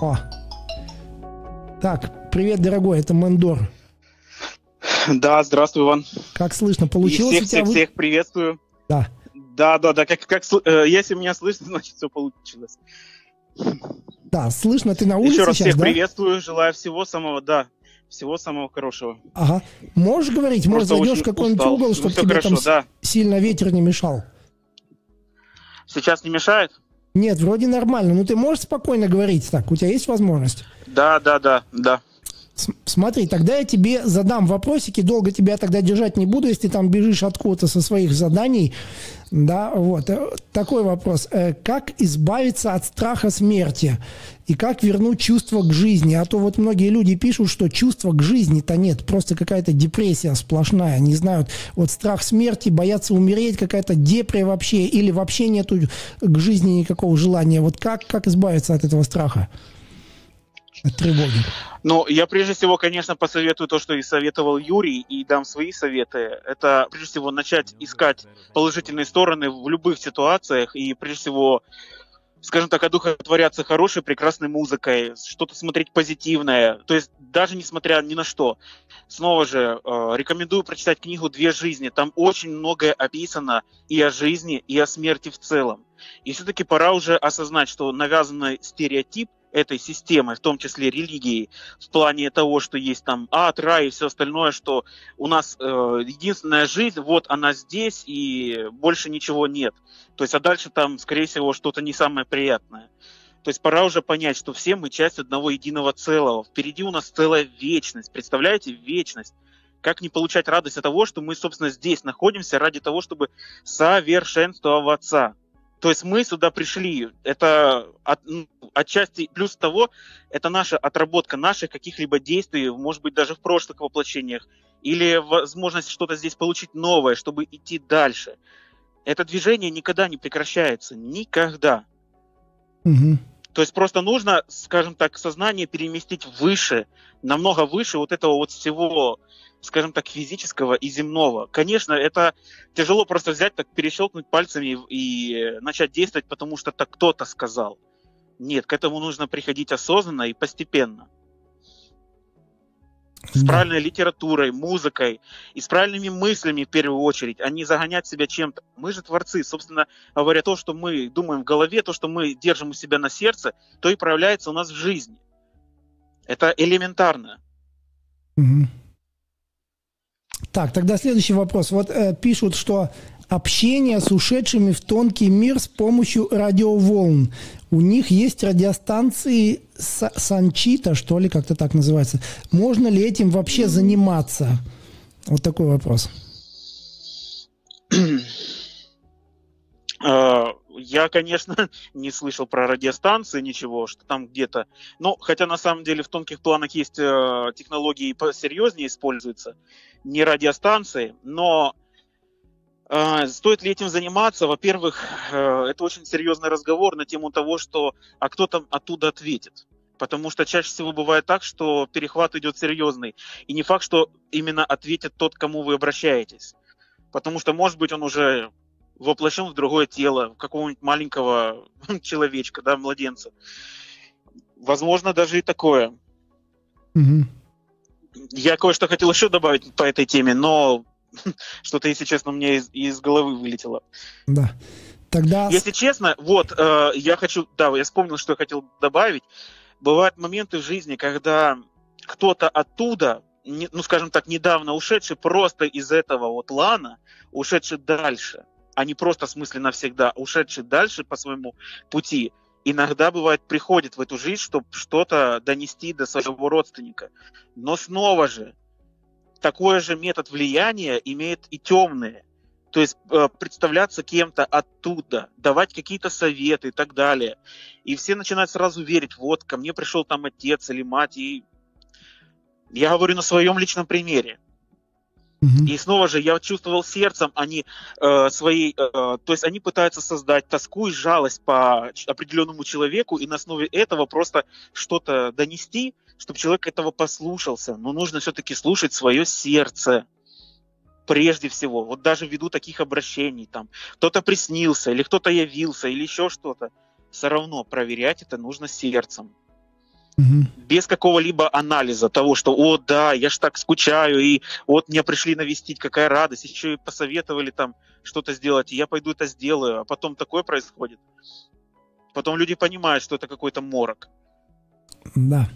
О. Так, привет, дорогой, это Мандор. Да, здравствуй, Иван. Как слышно, получилось И всех, у тебя? всех, вы- всех приветствую. Да. Да, да, да, как, как, э, если меня слышно, значит все получилось. Да, слышно, ты на улице Еще раз сейчас, всех да? приветствую, желаю всего самого, да, всего самого хорошего. Ага. Можешь говорить, может, зайдешь в какой-нибудь угол, Ну, чтобы всё тебе хорошо, там да. сильно ветер не мешал? Сейчас не мешает? Нет, вроде нормально. Ну ты можешь спокойно говорить так? У тебя есть возможность? Да, да, да, да. Смотри, тогда я тебе задам вопросики, долго тебя тогда держать не буду, если ты там бежишь откуда-то со своих заданий. Да, вот. Э, Такой вопрос. Э, Как избавиться от страха смерти? И как вернуть чувство к жизни? А то вот многие люди пишут, что чувства к жизни-то нет, просто какая-то депрессия сплошная, не знают. Вот страх смерти, боятся умереть, какая-то депрессия вообще, или вообще нету к жизни никакого желания. Вот как, как избавиться от этого страха? От тревоги. Ну, я прежде всего, конечно, посоветую то, что и советовал Юрий, и дам свои советы. Это, прежде всего, начать искать положительные стороны в любых ситуациях, и, прежде всего, скажем так, одухотворяться хорошей, прекрасной музыкой, что-то смотреть позитивное, то есть даже несмотря ни на что. Снова же, э, рекомендую прочитать книгу «Две жизни». Там очень многое описано и о жизни, и о смерти в целом. И все-таки пора уже осознать, что навязанный стереотип этой системы, в том числе религии, в плане того, что есть там ад, рай и все остальное, что у нас э, единственная жизнь, вот она здесь, и больше ничего нет. То есть, а дальше там, скорее всего, что-то не самое приятное. То есть пора уже понять, что все мы часть одного единого целого. Впереди у нас целая вечность. Представляете, вечность. Как не получать радость от того, что мы, собственно, здесь находимся ради того, чтобы совершенствоваться. То есть мы сюда пришли. Это от, ну, отчасти плюс того, это наша отработка наших каких-либо действий, может быть, даже в прошлых воплощениях, или возможность что-то здесь получить новое, чтобы идти дальше. Это движение никогда не прекращается. Никогда. Мгм. То есть просто нужно, скажем так, сознание переместить выше, намного выше вот этого вот всего, скажем так, физического и земного. Конечно, это тяжело просто взять, так перещелкнуть пальцами и начать действовать, потому что так кто-то сказал. Нет, к этому нужно приходить осознанно и постепенно. С правильной литературой, музыкой и с правильными мыслями в первую очередь, а не загонять себя чем-то. Мы же творцы, собственно говоря, то, что мы думаем в голове, то, что мы держим у себя на сердце, то и проявляется у нас в жизни. Это элементарно. Мгм. Так, тогда следующий вопрос. Вот э, пишут, что общение с ушедшими в тонкий мир с помощью радиоволн. У них есть радиостанции Са- Санчита, что ли, как-то так называется. Можно ли этим вообще заниматься? Вот такой вопрос. Э, Я, конечно, не слышал про радиостанции, ничего, что там где-то. Ну, хотя на самом деле в тонких планах есть э, технологии посерьезнее используются, не радиостанции, но э, стоит ли этим заниматься? Во-первых, э, это очень серьезный разговор на тему того, что а кто там оттуда ответит. Потому что чаще всего бывает так, что перехват идет серьезный. И не факт, что именно ответит тот, кому вы обращаетесь. Потому что, может быть, он уже воплощен в другое тело, в какого-нибудь маленького человечка, да, младенца. Возможно, даже и такое. Мгм. Я кое-что хотел еще добавить по этой теме, но что-то, если честно, мне из, из головы вылетело. Да. Тогда... Если честно, вот, э, я хочу, да, я вспомнил, что я хотел добавить. Бывают моменты в жизни, когда кто-то оттуда, не- ну, скажем так, недавно ушедший просто из этого вот лана, ушедший дальше, а не просто в смысле навсегда, ушедший дальше по своему пути, иногда бывает приходит в эту жизнь, чтобы что-то донести до своего родственника. Но снова же, такой же метод влияния имеет и темные. То есть э, представляться кем-то оттуда, давать какие-то советы и так далее. И все начинают сразу верить, вот, ко мне пришел там отец или мать, и я говорю на своем личном примере. И снова же я чувствовал сердцем, они э, своей, э, то есть они пытаются создать тоску и жалость по определенному человеку, и на основе этого просто что-то донести, чтобы человек этого послушался. Но нужно все-таки слушать свое сердце прежде всего. Вот даже ввиду таких обращений, там кто-то приснился, или кто-то явился, или еще что-то, все равно проверять это нужно сердцем. Угу. Без какого-либо анализа того, что, о, да, я ж так скучаю, и вот мне пришли навестить, какая радость, еще и посоветовали там что-то сделать, и я пойду это сделаю, а потом такое происходит. Потом люди понимают, что это какой-то морок. Да.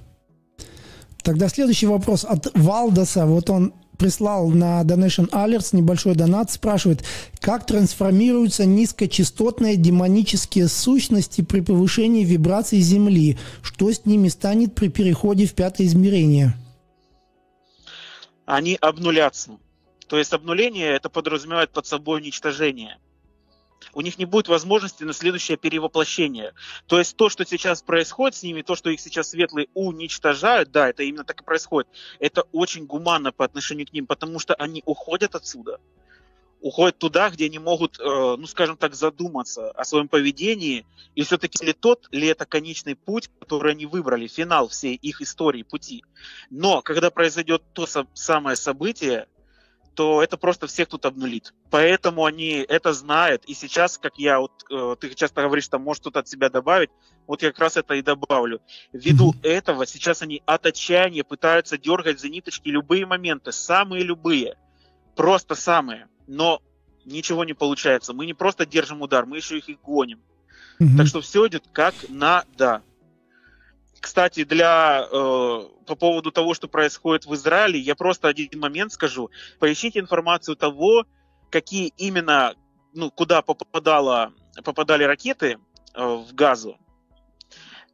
Тогда следующий вопрос от Валдоса. Вот он прислал на Donation Alerts небольшой донат, спрашивает, как трансформируются низкочастотные демонические сущности при повышении вибраций Земли? Что с ними станет при переходе в пятое измерение? Они обнулятся. То есть обнуление это подразумевает под собой уничтожение у них не будет возможности на следующее перевоплощение. То есть то, что сейчас происходит с ними, то, что их сейчас светлые уничтожают, да, это именно так и происходит. Это очень гуманно по отношению к ним, потому что они уходят отсюда, уходят туда, где они могут, э, ну, скажем так, задуматься о своем поведении, и все-таки ли тот, ли это конечный путь, который они выбрали, финал всей их истории, пути. Но когда произойдет то самое событие, то это просто всех тут обнулит. Поэтому они это знают. И сейчас, как я, вот э, ты часто говоришь, там, может что-то от себя добавить, вот я как раз это и добавлю. Ввиду mm-hmm. этого сейчас они от отчаяния пытаются дергать за ниточки любые моменты, самые любые, просто самые. Но ничего не получается. Мы не просто держим удар, мы еще их и гоним. Mm-hmm. Так что все идет как надо. Кстати, для, э, по поводу того, что происходит в Израиле, я просто один момент скажу. Поищите информацию того, какие именно, ну, куда попадала, попадали ракеты э, в Газу.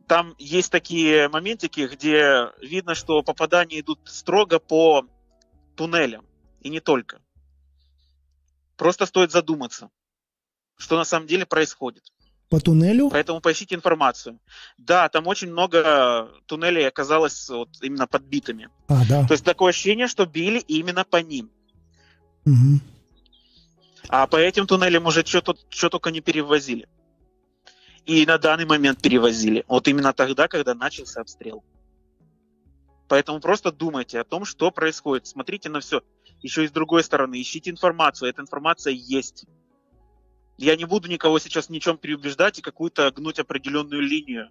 Там есть такие моментики, где видно, что попадания идут строго по туннелям, и не только. Просто стоит задуматься, что на самом деле происходит по туннелю. Поэтому поищите информацию. Да, там очень много туннелей оказалось вот именно подбитыми. А, да. То есть такое ощущение, что били именно по ним. Угу. А по этим туннелям уже что, что только не перевозили. И на данный момент перевозили. Вот именно тогда, когда начался обстрел. Поэтому просто думайте о том, что происходит. Смотрите на все. Еще и с другой стороны, ищите информацию. Эта информация есть. Я не буду никого сейчас ни чем переубеждать и какую-то гнуть определенную линию.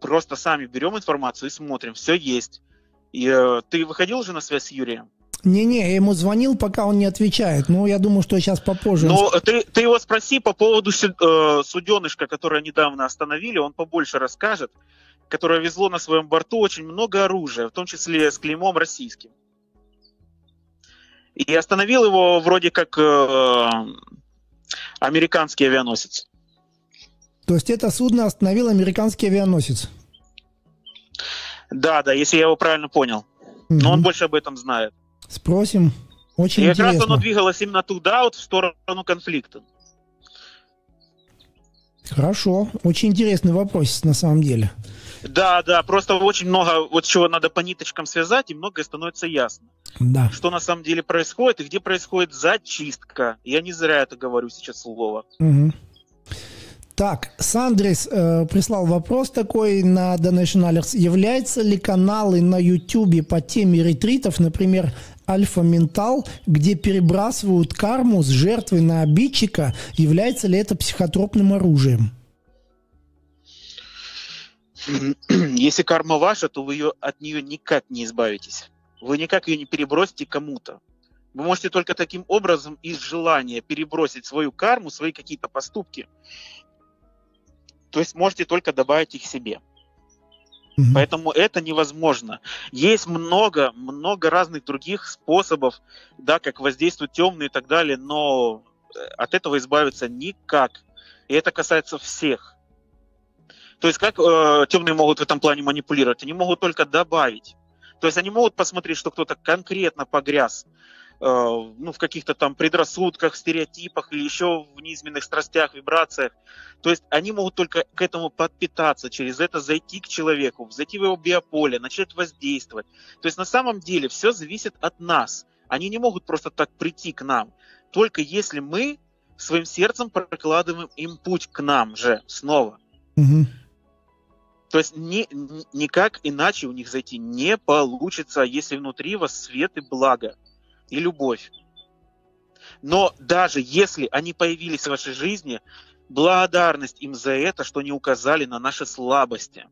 Просто сами берем информацию и смотрим. Все есть. И э, ты выходил уже на связь с Юрием? Не-не, я ему звонил, пока он не отвечает. Ну, я думаю, что сейчас попозже. Ну, ты, ты его спроси по поводу э, суденышка, которое недавно остановили, он побольше расскажет, которое везло на своем борту очень много оружия, в том числе с клеймом российским. И остановил его вроде как э, американский авианосец. То есть это судно остановил американский авианосец? Да, да, если я его правильно понял. Угу. Но он больше об этом знает. Спросим. Очень И интересно. как раз оно двигалось именно туда, вот в сторону конфликта. Хорошо. Очень интересный вопрос на самом деле. Да, да, просто очень много вот чего надо по ниточкам связать, и многое становится ясно. Да. Что на самом деле происходит и где происходит зачистка. Я не зря это говорю сейчас слово. Угу. Так, Сандрис э, прислал вопрос такой на Donation Alerts. Являются ли каналы на YouTube по теме ретритов, например, Альфа Ментал, где перебрасывают карму с жертвы на обидчика, является ли это психотропным оружием? Если карма ваша, то вы ее, от нее никак не избавитесь. Вы никак ее не перебросите кому-то. Вы можете только таким образом из желания перебросить свою карму, свои какие-то поступки. То есть можете только добавить их себе. Mm-hmm. Поэтому это невозможно. Есть много, много разных других способов, да, как воздействуют темные и так далее, но э, от этого избавиться никак. И это касается всех. То есть как э, темные могут в этом плане манипулировать? Они могут только добавить. То есть они могут посмотреть, что кто-то конкретно погряз э, ну, в каких-то там предрассудках, стереотипах или еще в низменных страстях, вибрациях. То есть они могут только к этому подпитаться, через это зайти к человеку, зайти в его биополе, начать воздействовать. То есть на самом деле все зависит от нас. Они не могут просто так прийти к нам. Только если мы своим сердцем прокладываем им путь к нам же снова. Угу. То есть ни, никак иначе у них зайти не получится, если внутри вас свет и благо, и любовь. Но даже если они появились в вашей жизни, благодарность им за это, что они указали на наши слабости.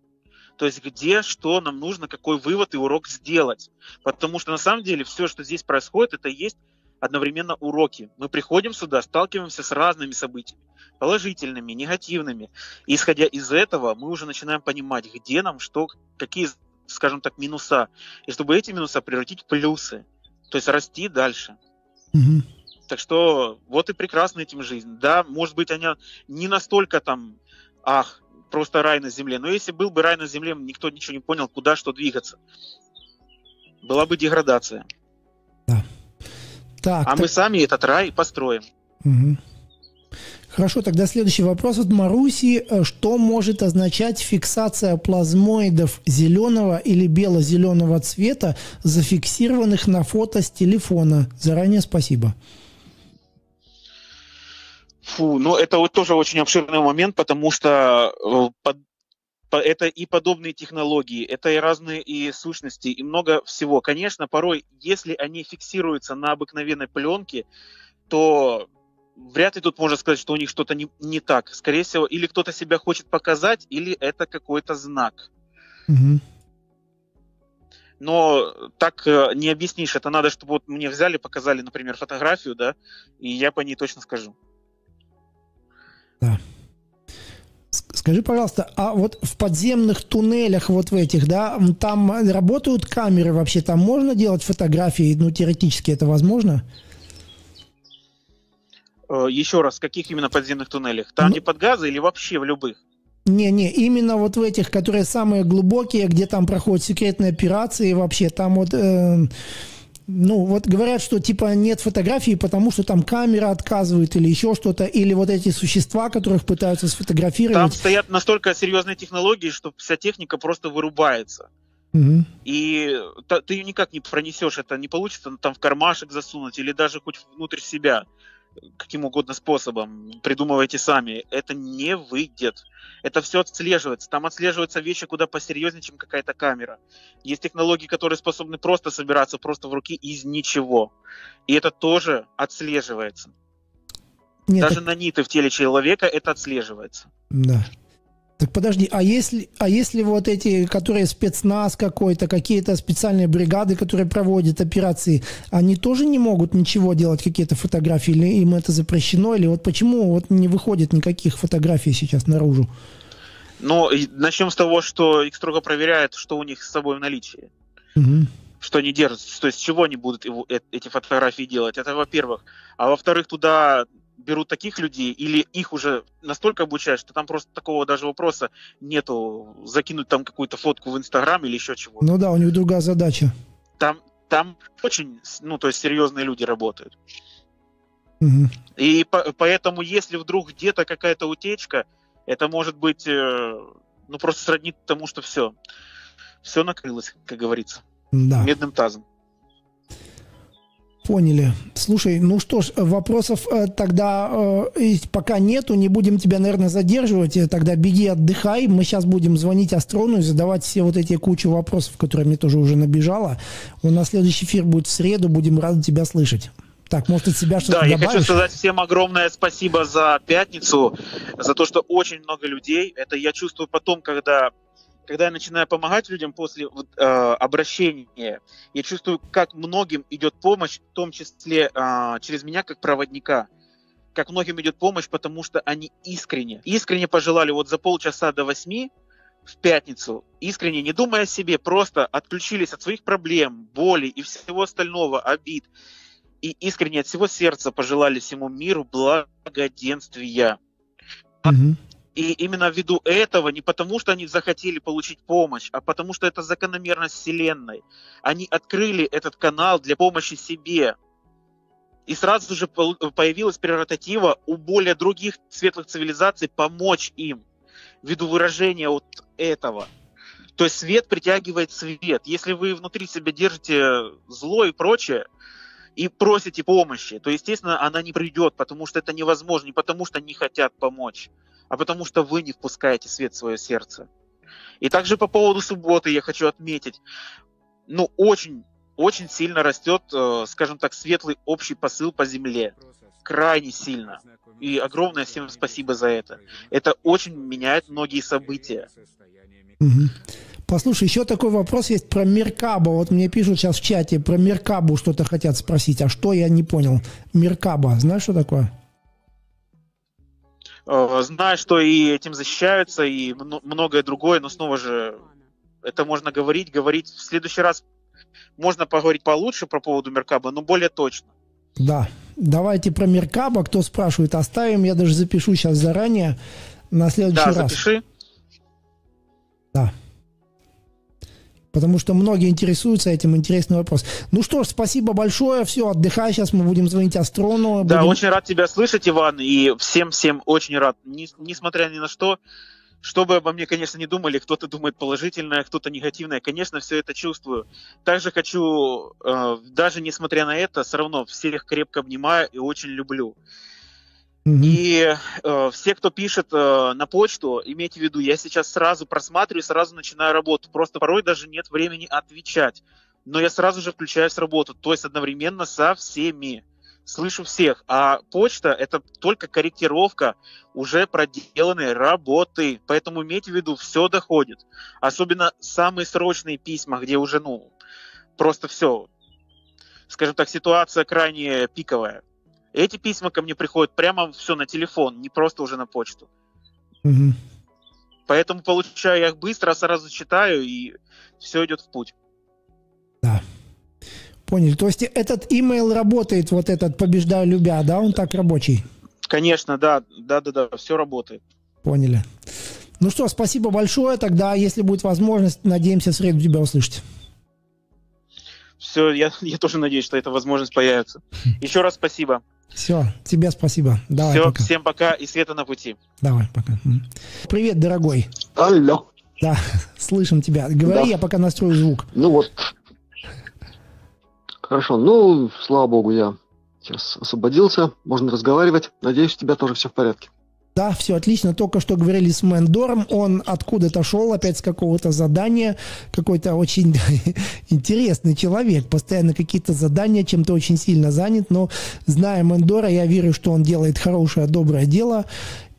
То есть где, что нам нужно, какой вывод и урок сделать. Потому что на самом деле все, что здесь происходит, это есть одновременно уроки. Мы приходим сюда, сталкиваемся с разными событиями, положительными, негативными. И исходя из этого, мы уже начинаем понимать, где нам что, какие, скажем так, минуса. И чтобы эти минуса превратить в плюсы. То есть расти дальше. Угу. Так что вот и прекрасно этим жизнь. Да, может быть, она не настолько там, ах, просто рай на земле. Но если был бы рай на земле, никто ничего не понял, куда что двигаться. Была бы деградация. Так, а так... мы сами этот рай построим. Угу. Хорошо, тогда следующий вопрос от Маруси. Что может означать фиксация плазмоидов зеленого или бело-зеленого цвета, зафиксированных на фото с телефона? Заранее спасибо. Фу, ну это вот тоже очень обширный момент, потому что э, под, по, это и подобные технологии, это и разные и сущности, и много всего. Конечно, порой, если они фиксируются на обыкновенной пленке, то вряд ли тут можно сказать, что у них что-то не, не так. Скорее всего, или кто-то себя хочет показать, или это какой-то знак. Угу. Но так э, не объяснишь. Это надо, чтобы вот мне взяли, показали, например, фотографию, да, и я по ней точно скажу. Да. Скажи, пожалуйста, а вот в подземных туннелях вот в этих, да, там работают камеры вообще? Там можно делать фотографии? Ну, теоретически это возможно? Э, Еще раз, в каких именно подземных туннелях? Там, ну, где под газы или вообще в любых? Не-не, именно вот в этих, которые самые глубокие, где там проходят секретные операции вообще, там вот... Э, ну, вот говорят, что типа нет фотографии, потому что там камера отказывает или еще что-то, или вот эти существа, которых пытаются сфотографировать. Там стоят настолько серьезные технологии, что вся техника просто вырубается. Угу. И ты ее никак не пронесешь, это не получится там в кармашек засунуть или даже хоть внутрь себя каким угодно способом, придумывайте сами, это не выйдет. Это все отслеживается. Там отслеживаются вещи куда посерьезнее, чем какая-то камера. Есть технологии, которые способны просто собираться просто в руки из ничего. И это тоже отслеживается. Нет, Даже так... на ниты в теле человека это отслеживается. Да. Так подожди, а если, а если вот эти, которые спецназ какой-то, какие-то специальные бригады, которые проводят операции, они тоже не могут ничего делать, какие-то фотографии, или им это запрещено, или вот почему вот не выходит никаких фотографий сейчас наружу? Ну, начнем с того, что их строго проверяют, что у них с собой в наличии. Угу. Что они держат, то есть с чего они будут э, эти фотографии делать. Это во-первых. А во-вторых, туда берут таких людей или их уже настолько обучают, что там просто такого даже вопроса нету закинуть там какую-то фотку в Инстаграм или еще чего. Ну да, у них другая задача. Там, там очень, ну то есть серьезные люди работают. Угу. И по, поэтому, если вдруг где-то какая-то утечка, это может быть, э, ну просто сроднит тому, что все, все накрылось, как говорится, да. медным тазом. Поняли. Слушай, ну что ж, вопросов э, тогда э, пока нету, не будем тебя, наверное, задерживать. Э, тогда беги, отдыхай. Мы сейчас будем звонить Астрону и задавать все вот эти кучу вопросов, которые мне тоже уже набежало. У нас следующий эфир будет в среду, будем рады тебя слышать. Так, может, от себя что-то Да, добавишь? я хочу сказать всем огромное спасибо за пятницу, за то, что очень много людей. Это я чувствую потом, когда когда я начинаю помогать людям после вот, э, обращения, я чувствую, как многим идет помощь, в том числе э, через меня как проводника. Как многим идет помощь, потому что они искренне, искренне пожелали вот за полчаса до восьми в пятницу, искренне, не думая о себе, просто отключились от своих проблем, боли и всего остального, обид. И искренне от всего сердца пожелали всему миру благоденствия. Mm-hmm. И именно ввиду этого, не потому что они захотели получить помощь, а потому что это закономерность Вселенной. Они открыли этот канал для помощи себе. И сразу же появилась прерогатива у более других светлых цивилизаций помочь им ввиду выражения вот этого. То есть свет притягивает свет. Если вы внутри себя держите зло и прочее, и просите помощи, то, естественно, она не придет, потому что это невозможно, не потому что не хотят помочь, а потому что вы не впускаете свет в свое сердце. И также по поводу субботы я хочу отметить, ну, очень, очень сильно растет, э, скажем так, светлый общий посыл по земле. Крайне сильно. И огромное всем спасибо за это. Это очень меняет многие события. Послушай, еще такой вопрос есть про Меркабо. Вот мне пишут сейчас в чате про Меркабу что-то хотят спросить. А что я не понял? Меркаба, знаешь, что такое? Э, знаю, что и этим защищаются, и многое другое, но снова же это можно говорить, говорить. В следующий раз можно поговорить получше про поводу Меркаба, но более точно. Да, давайте про Меркаба. Кто спрашивает, оставим. Я даже запишу сейчас заранее на следующий да, раз. запиши. Да. Потому что многие интересуются этим, интересный вопрос. Ну что ж, спасибо большое, все, отдыхай, сейчас мы будем звонить Астрону. Да, будем... очень рад тебя слышать, Иван, и всем-всем очень рад. Ни, несмотря ни на что, что бы обо мне, конечно, не думали, кто-то думает положительное, кто-то негативное, конечно, все это чувствую. Также хочу, э, даже несмотря на это, все равно всех крепко обнимаю и очень люблю. И э, все, кто пишет э, на почту, имейте в виду, я сейчас сразу просматриваю, сразу начинаю работу. Просто порой даже нет времени отвечать. Но я сразу же включаюсь в работу, то есть одновременно со всеми. Слышу всех. А почта это только корректировка уже проделанной работы. Поэтому имейте в виду, все доходит. Особенно самые срочные письма, где уже, ну, просто все, скажем так, ситуация крайне пиковая эти письма ко мне приходят прямо все на телефон, не просто уже на почту. Угу. Поэтому получаю я их быстро, сразу читаю, и все идет в путь. Да. Поняли. То есть этот имейл работает, вот этот «Побеждаю любя», да? Он так рабочий? Конечно, да. Да-да-да, все работает. Поняли. Ну что, спасибо большое. Тогда, если будет возможность, надеемся в среду тебя услышать. Все, я, я тоже надеюсь, что эта возможность появится. Еще раз спасибо. Все, тебе спасибо. Давай, Все, пока. всем пока и света на пути. Давай, пока. Привет, дорогой. Алло. Да, слышим тебя. Говори, да. я пока настрою звук. Ну вот. Хорошо, ну, слава богу, я сейчас освободился, можно разговаривать. Надеюсь, у тебя тоже все в порядке. Да, все отлично. Только что говорили с Мендором. Он откуда-то шел, опять с какого-то задания. Какой-то очень интересный человек. Постоянно какие-то задания, чем-то очень сильно занят. Но зная Мендора, я верю, что он делает хорошее, доброе дело.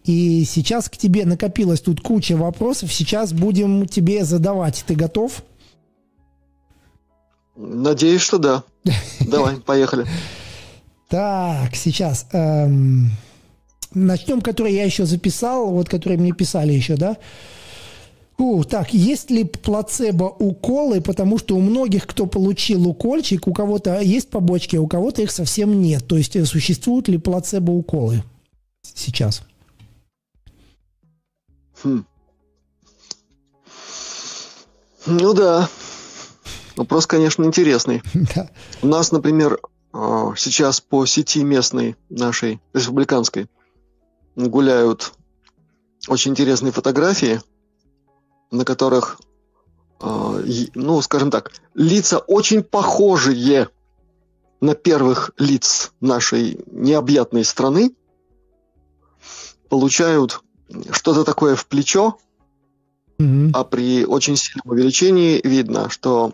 И сейчас к тебе накопилась тут куча вопросов. Сейчас будем тебе задавать. Ты готов? Надеюсь, что да. Давай, поехали. Так, сейчас. Эм, Начнем, который я еще записал, вот которые мне писали еще, да. У, так, есть ли плацебо-уколы, потому что у многих, кто получил укольчик, у кого-то есть побочки, а у кого-то их совсем нет. То есть э, существуют ли плацебо-уколы сейчас? Хм. Ну да. Вопрос, конечно, интересный. Да. У нас, например, а, сейчас по сети местной нашей, республиканской, гуляют очень интересные фотографии, на которых, э, ну, скажем так, лица очень похожие на первых лиц нашей необъятной страны, получают что-то такое в плечо, mm-hmm. а при очень сильном увеличении видно, что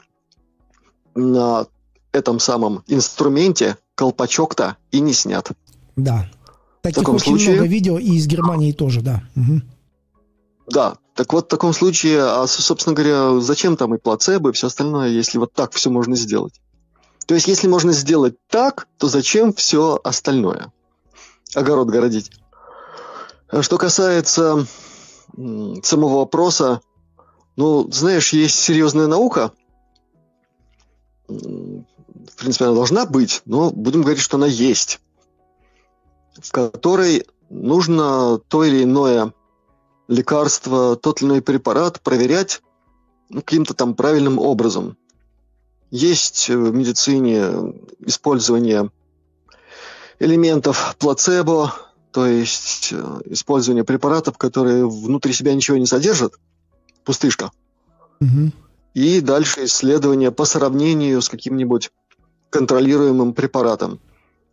на этом самом инструменте колпачок-то и не снят. Да, Таких в таком очень случае... много видео и из Германии тоже, да. Угу. Да, так вот в таком случае, а, собственно говоря, зачем там и плацебо, и все остальное, если вот так все можно сделать? То есть, если можно сделать так, то зачем все остальное? Огород городить. А что касается самого вопроса, ну, знаешь, есть серьезная наука. В принципе, она должна быть, но будем говорить, что она есть в которой нужно то или иное лекарство, тот или иной препарат проверять ну, каким-то там правильным образом. Есть в медицине использование элементов плацебо, то есть э, использование препаратов, которые внутри себя ничего не содержат, пустышка. Угу. И дальше исследование по сравнению с каким-нибудь контролируемым препаратом.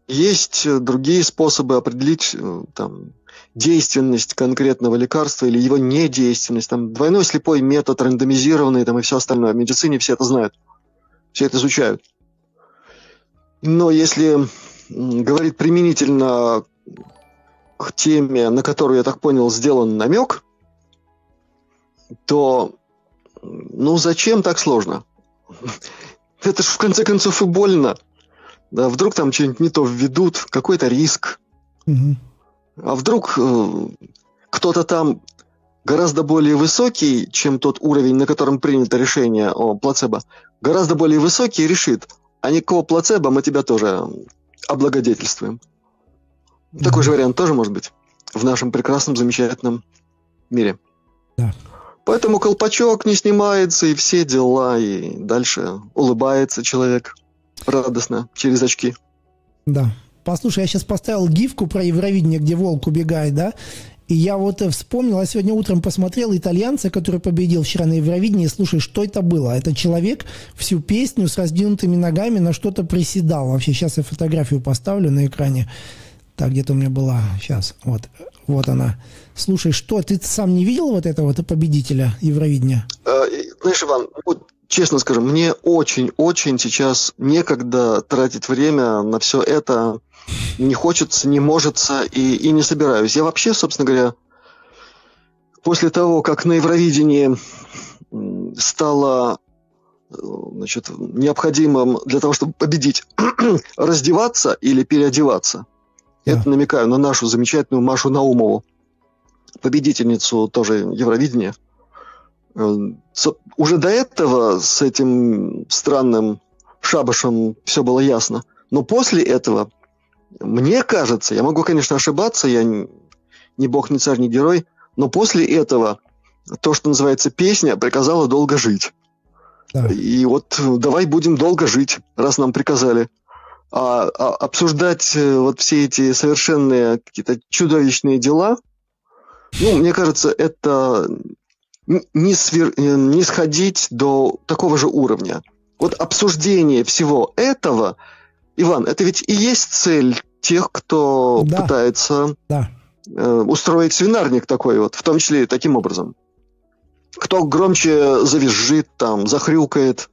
Есть э, другие способы определить э, там, действенность конкретного лекарства или его недейственность. Там, двойной слепой метод, рандомизированный там, и все остальное. В медицине все это знают, все это изучают. Но если говорить применительно к теме, на которую, я так понял, сделан намек, то ну зачем так сложно? Это же в конце концов и больно. Да, вдруг там что-нибудь не то введут, какой-то риск. Угу. А вдруг э, кто-то там гораздо более высокий, чем тот уровень, на котором принято решение о плацебо, гораздо более высокий решит, а никакого плацебо мы тебя тоже облагодетельствуем. Mm-hmm. Такой же вариант тоже может быть в нашем прекрасном, замечательном мире. Да. Поэтому колпачок не снимается, и все дела, и дальше улыбается человек радостно через очки. Да. Послушай, я сейчас поставил гифку про Евровидение, где волк убегает, да? И я вот э, вспомнил, я сегодня утром посмотрел итальянца, который победил вчера на Евровидении. Слушай, что это было? Это человек всю песню с раздвинутыми ногами на что-то приседал. Вообще, сейчас я фотографию поставлю на экране. Так, где-то у меня была. Сейчас, вот. Вот она. Слушай, что, ты сам не видел вот этого победителя Евровидения? Э, знаешь, Иван, вот, честно скажу, мне очень-очень сейчас некогда тратить время на все это не хочется, не может и, и не собираюсь. Я вообще, собственно говоря, после того, как на Евровидении стало значит, необходимым для того, чтобы победить, раздеваться или переодеваться. Да. Это намекаю на нашу замечательную Машу Наумову, победительницу тоже Евровидения. Э, уже до этого с этим странным шабашем все было ясно. Но после этого мне кажется, я могу, конечно, ошибаться, я не бог, не царь, не герой, но после этого то, что называется песня, приказала долго жить. Да. И вот давай будем долго жить, раз нам приказали. А, а обсуждать э, вот все эти совершенные какие-то чудовищные дела, ну, мне кажется, это не, свер... Э, не сходить до такого же уровня. Вот обсуждение всего этого – Иван, это ведь и есть цель тех, кто да. пытается да. Э, устроить свинарник такой вот, в том числе и таким образом. Кто громче завизжит, там, захрюкает.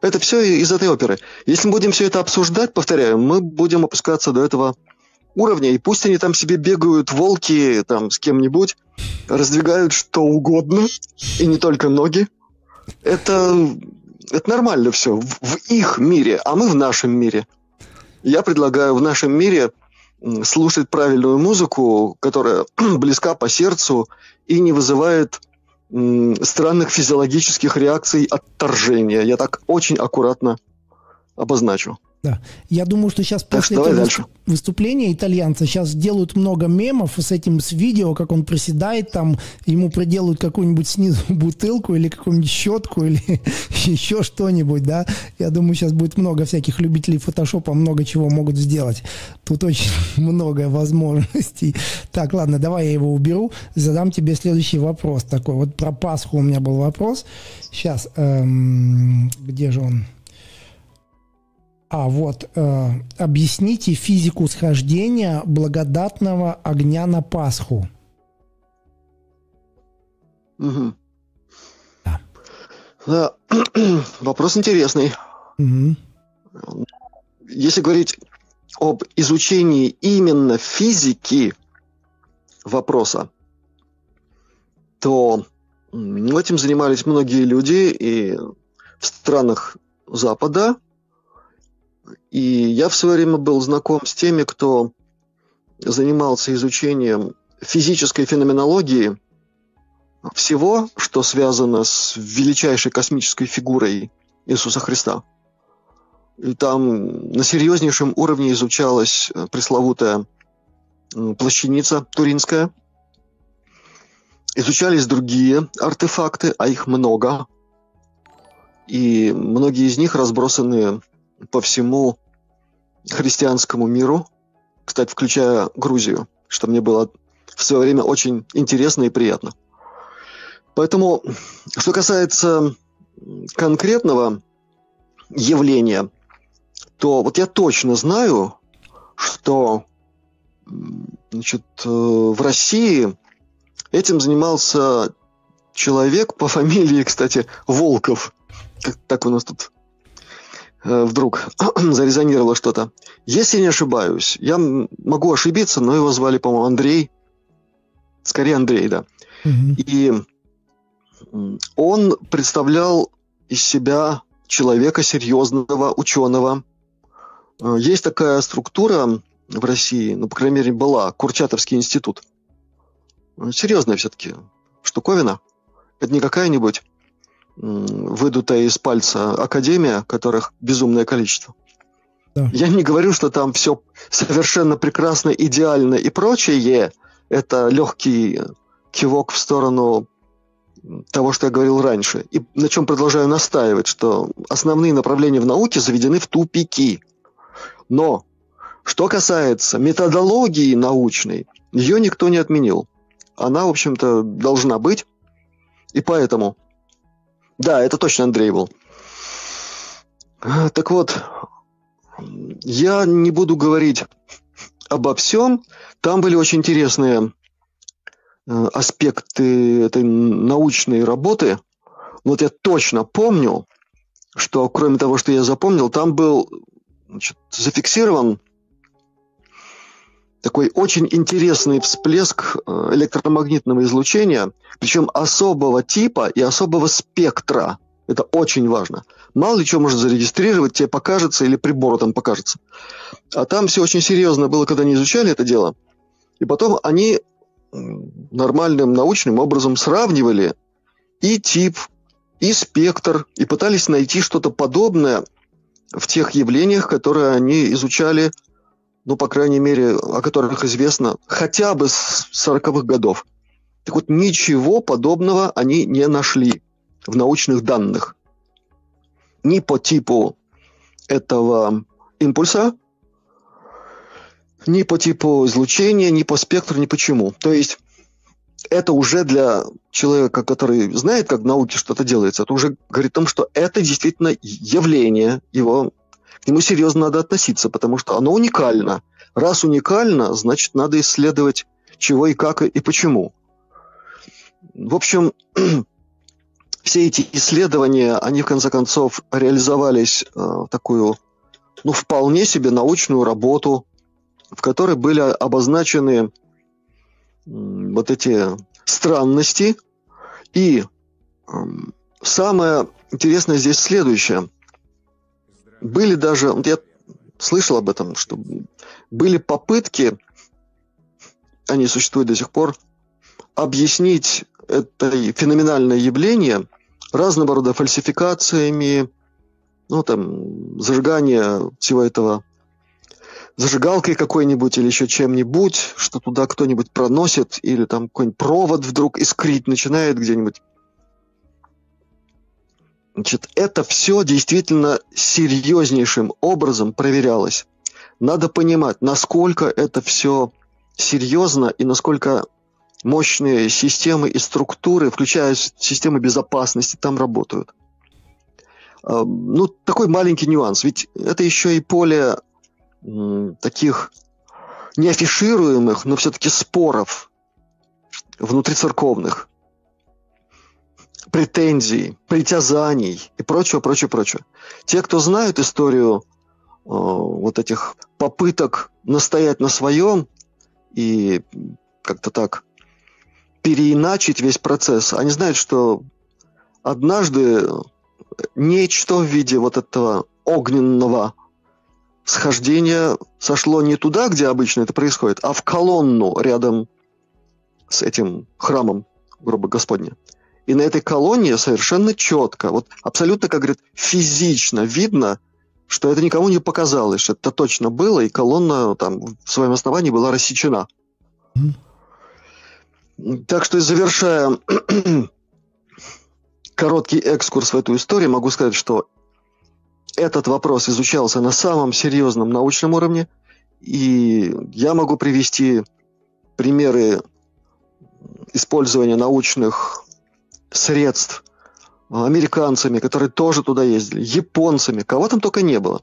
Это все из этой оперы. Если мы будем все это обсуждать, повторяю, мы будем опускаться до этого уровня, и пусть они там себе бегают, волки, там, с кем-нибудь, раздвигают что угодно, и не только ноги. Это, это нормально все в, в их мире, а мы в нашем мире. Я предлагаю в нашем мире слушать правильную музыку, которая близка по сердцу и не вызывает странных физиологических реакций отторжения. Я так очень аккуратно обозначу. Да. Я думаю, что сейчас так после что этого дальше. выступления итальянца сейчас делают много мемов с этим с видео, как он приседает там, ему проделают какую-нибудь снизу бутылку или какую-нибудь щетку или еще что-нибудь, да. Я думаю, сейчас будет много всяких любителей фотошопа, много чего могут сделать. Тут очень много возможностей. Так, ладно, давай я его уберу, задам тебе следующий вопрос такой. Вот про Пасху у меня был вопрос. Сейчас, эм, где же он? А вот э, объясните физику схождения благодатного огня на Пасху. Угу. Да. да. Вопрос интересный. Угу. Если говорить об изучении именно физики вопроса, то этим занимались многие люди и в странах Запада, и я в свое время был знаком с теми, кто занимался изучением физической феноменологии всего, что связано с величайшей космической фигурой Иисуса Христа. И там на серьезнейшем уровне изучалась пресловутая плащаница туринская. Изучались другие артефакты, а их много. И многие из них разбросаны по всему христианскому миру, кстати, включая Грузию, что мне было в свое время очень интересно и приятно. Поэтому, что касается конкретного явления, то вот я точно знаю, что значит, э, в России этим занимался человек по фамилии, кстати, Волков. Так у нас тут вдруг зарезонировало что-то. Если не ошибаюсь, я могу ошибиться, но его звали, по-моему, Андрей. Скорее Андрей, да. Угу. И он представлял из себя человека серьезного, ученого. Э, есть такая структура в России, ну, по крайней мере, была, Курчатовский институт. Серьезная все-таки штуковина. Это не какая-нибудь выдутая из пальца академия, которых безумное количество. Да. Я не говорю, что там все совершенно прекрасно, идеально и прочее. Это легкий кивок в сторону того, что я говорил раньше. И на чем продолжаю настаивать, что основные направления в науке заведены в тупики. Но что касается методологии научной, ее никто не отменил. Она, в общем-то, должна быть. И поэтому... Да, это точно Андрей был. Так вот, я не буду говорить обо всем. Там были очень интересные э, аспекты этой научной работы. Вот я точно помню, что кроме того, что я запомнил, там был значит, зафиксирован такой очень интересный всплеск э, электромагнитного излучения, причем особого типа и особого спектра. Это очень важно. Мало ли что может зарегистрировать, тебе покажется или прибору там покажется. А там все очень серьезно было, когда они изучали это дело. И потом они нормальным научным образом сравнивали и тип, и спектр, и пытались найти что-то подобное в тех явлениях, которые они изучали, ну, по крайней мере, о которых известно хотя бы с 40-х годов. Так вот, ничего подобного они не нашли в научных данных. Ни по типу этого импульса, ни по типу излучения, ни по спектру, ни почему. То есть это уже для человека, который знает, как в науке что-то делается, это уже говорит о том, что это действительно явление, его, к нему серьезно надо относиться, потому что оно уникально. Раз уникально, значит, надо исследовать чего и как и почему. В общем, все эти исследования, они в конце концов реализовались э, такую, ну, вполне себе научную работу, в которой были обозначены вот эти странности. И э, самое интересное здесь следующее. Были даже, вот я слышал об этом, что были попытки, они существуют до сих пор, объяснить это феноменальное явление разного рода фальсификациями, ну, там, зажигание всего этого зажигалкой какой-нибудь или еще чем-нибудь, что туда кто-нибудь проносит, или там какой-нибудь провод вдруг искрить начинает где-нибудь. Значит, это все действительно серьезнейшим образом проверялось. Надо понимать, насколько это все серьезно и насколько мощные системы и структуры, включая системы безопасности, там работают. А, ну, такой маленький нюанс. Ведь это еще и поле таких неафишируемых, но все-таки споров внутрицерковных, претензий, притязаний и прочего, прочего, прочего. Те, кто знают историю э, вот этих попыток настоять на своем и как-то так переиначить весь процесс. Они знают, что однажды нечто в виде вот этого огненного схождения сошло не туда, где обычно это происходит, а в колонну рядом с этим храмом, грубо Господня. И на этой колонне совершенно четко, вот абсолютно, как говорят, физично видно, что это никому не показалось, что это точно было, и колонна там в своем основании была рассечена. Так что, завершая короткий экскурс в эту историю, могу сказать, что этот вопрос изучался на самом серьезном научном уровне, и я могу привести примеры использования научных средств американцами, которые тоже туда ездили, японцами, кого там только не было.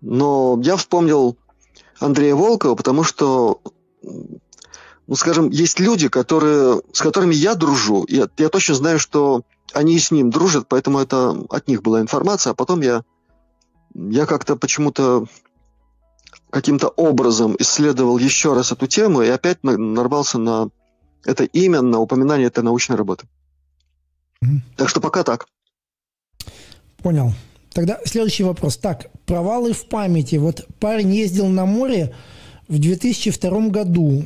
Но я вспомнил Андрея Волкова, потому что ну, скажем, есть люди, которые, с которыми я дружу, и я, точно знаю, что они с ним дружат, поэтому это от них была информация, а потом я, я как-то почему-то каким-то образом исследовал еще раз эту тему и опять нарвался на это имя, на упоминание этой научной работы. Так что пока так. Понял. Тогда следующий вопрос. Так, провалы в памяти. Вот парень ездил на море в 2002 году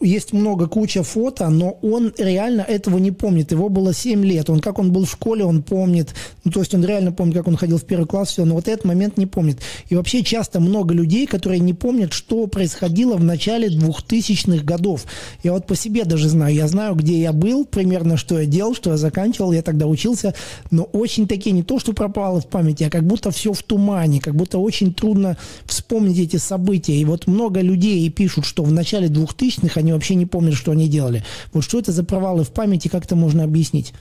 есть много, куча фото, но он реально этого не помнит. Его было 7 лет. Он, как он был в школе, он помнит. Ну, то есть он реально помнит, как он ходил в первый класс, все, но вот этот момент не помнит. И вообще часто много людей, которые не помнят, что происходило в начале 2000-х годов. Я вот по себе даже знаю. Я знаю, где я был, примерно, что я делал, что я заканчивал. Я тогда учился, но очень такие, не то, что пропало в памяти, а как будто все в тумане, как будто очень трудно вспомнить эти события. И вот много людей пишут, что в начале 2000 2000 они вообще не помнят, что они делали. Вот что это за провалы в памяти, как это можно объяснить?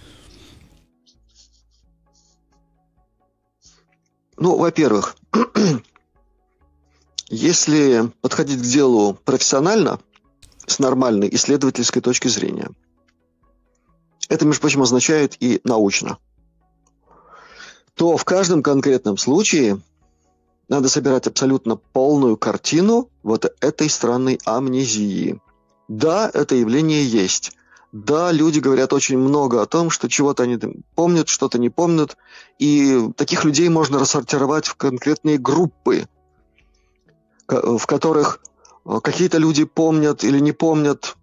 Ну, во-первых, если подходить к делу профессионально, с нормальной исследовательской точки зрения, это, между прочим, означает и научно, то в каждом конкретном случае надо собирать абсолютно полную картину вот этой странной амнезии. Да, это явление есть. Да, люди говорят очень много о том, что чего-то они помнят, что-то не помнят. И таких людей можно рассортировать в конкретные группы, в которых э, какие-то люди помнят или не помнят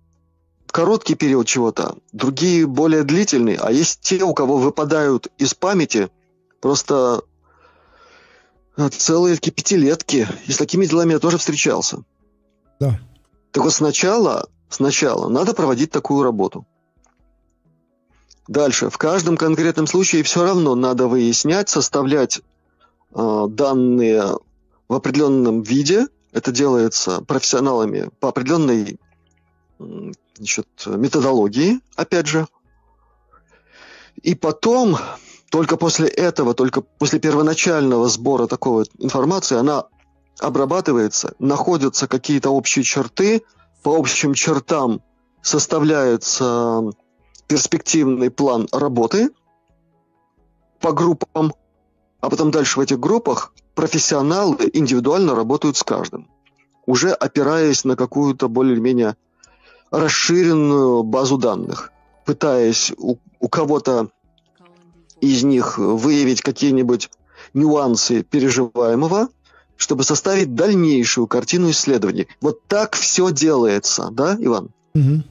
короткий период чего-то, другие более длительный, а есть те, у кого выпадают из памяти просто э, целые пятилетки. И с такими делами я тоже встречался. Да. Так вот сначала Сначала надо проводить такую работу. Дальше. В каждом конкретном случае все равно надо выяснять, составлять э, данные в определенном виде. Это делается профессионалами по определенной значит, методологии, опять же. И потом, только после этого, только после первоначального сбора такой информации, она обрабатывается, находятся какие-то общие черты, по общим чертам составляется перспективный план работы по группам, а потом дальше в этих группах профессионалы индивидуально работают с каждым, уже опираясь на какую-то более-менее расширенную базу данных, пытаясь у, у кого-то из них выявить какие-нибудь нюансы переживаемого – чтобы составить дальнейшую картину исследований. Вот так все делается, да, Иван? Угу.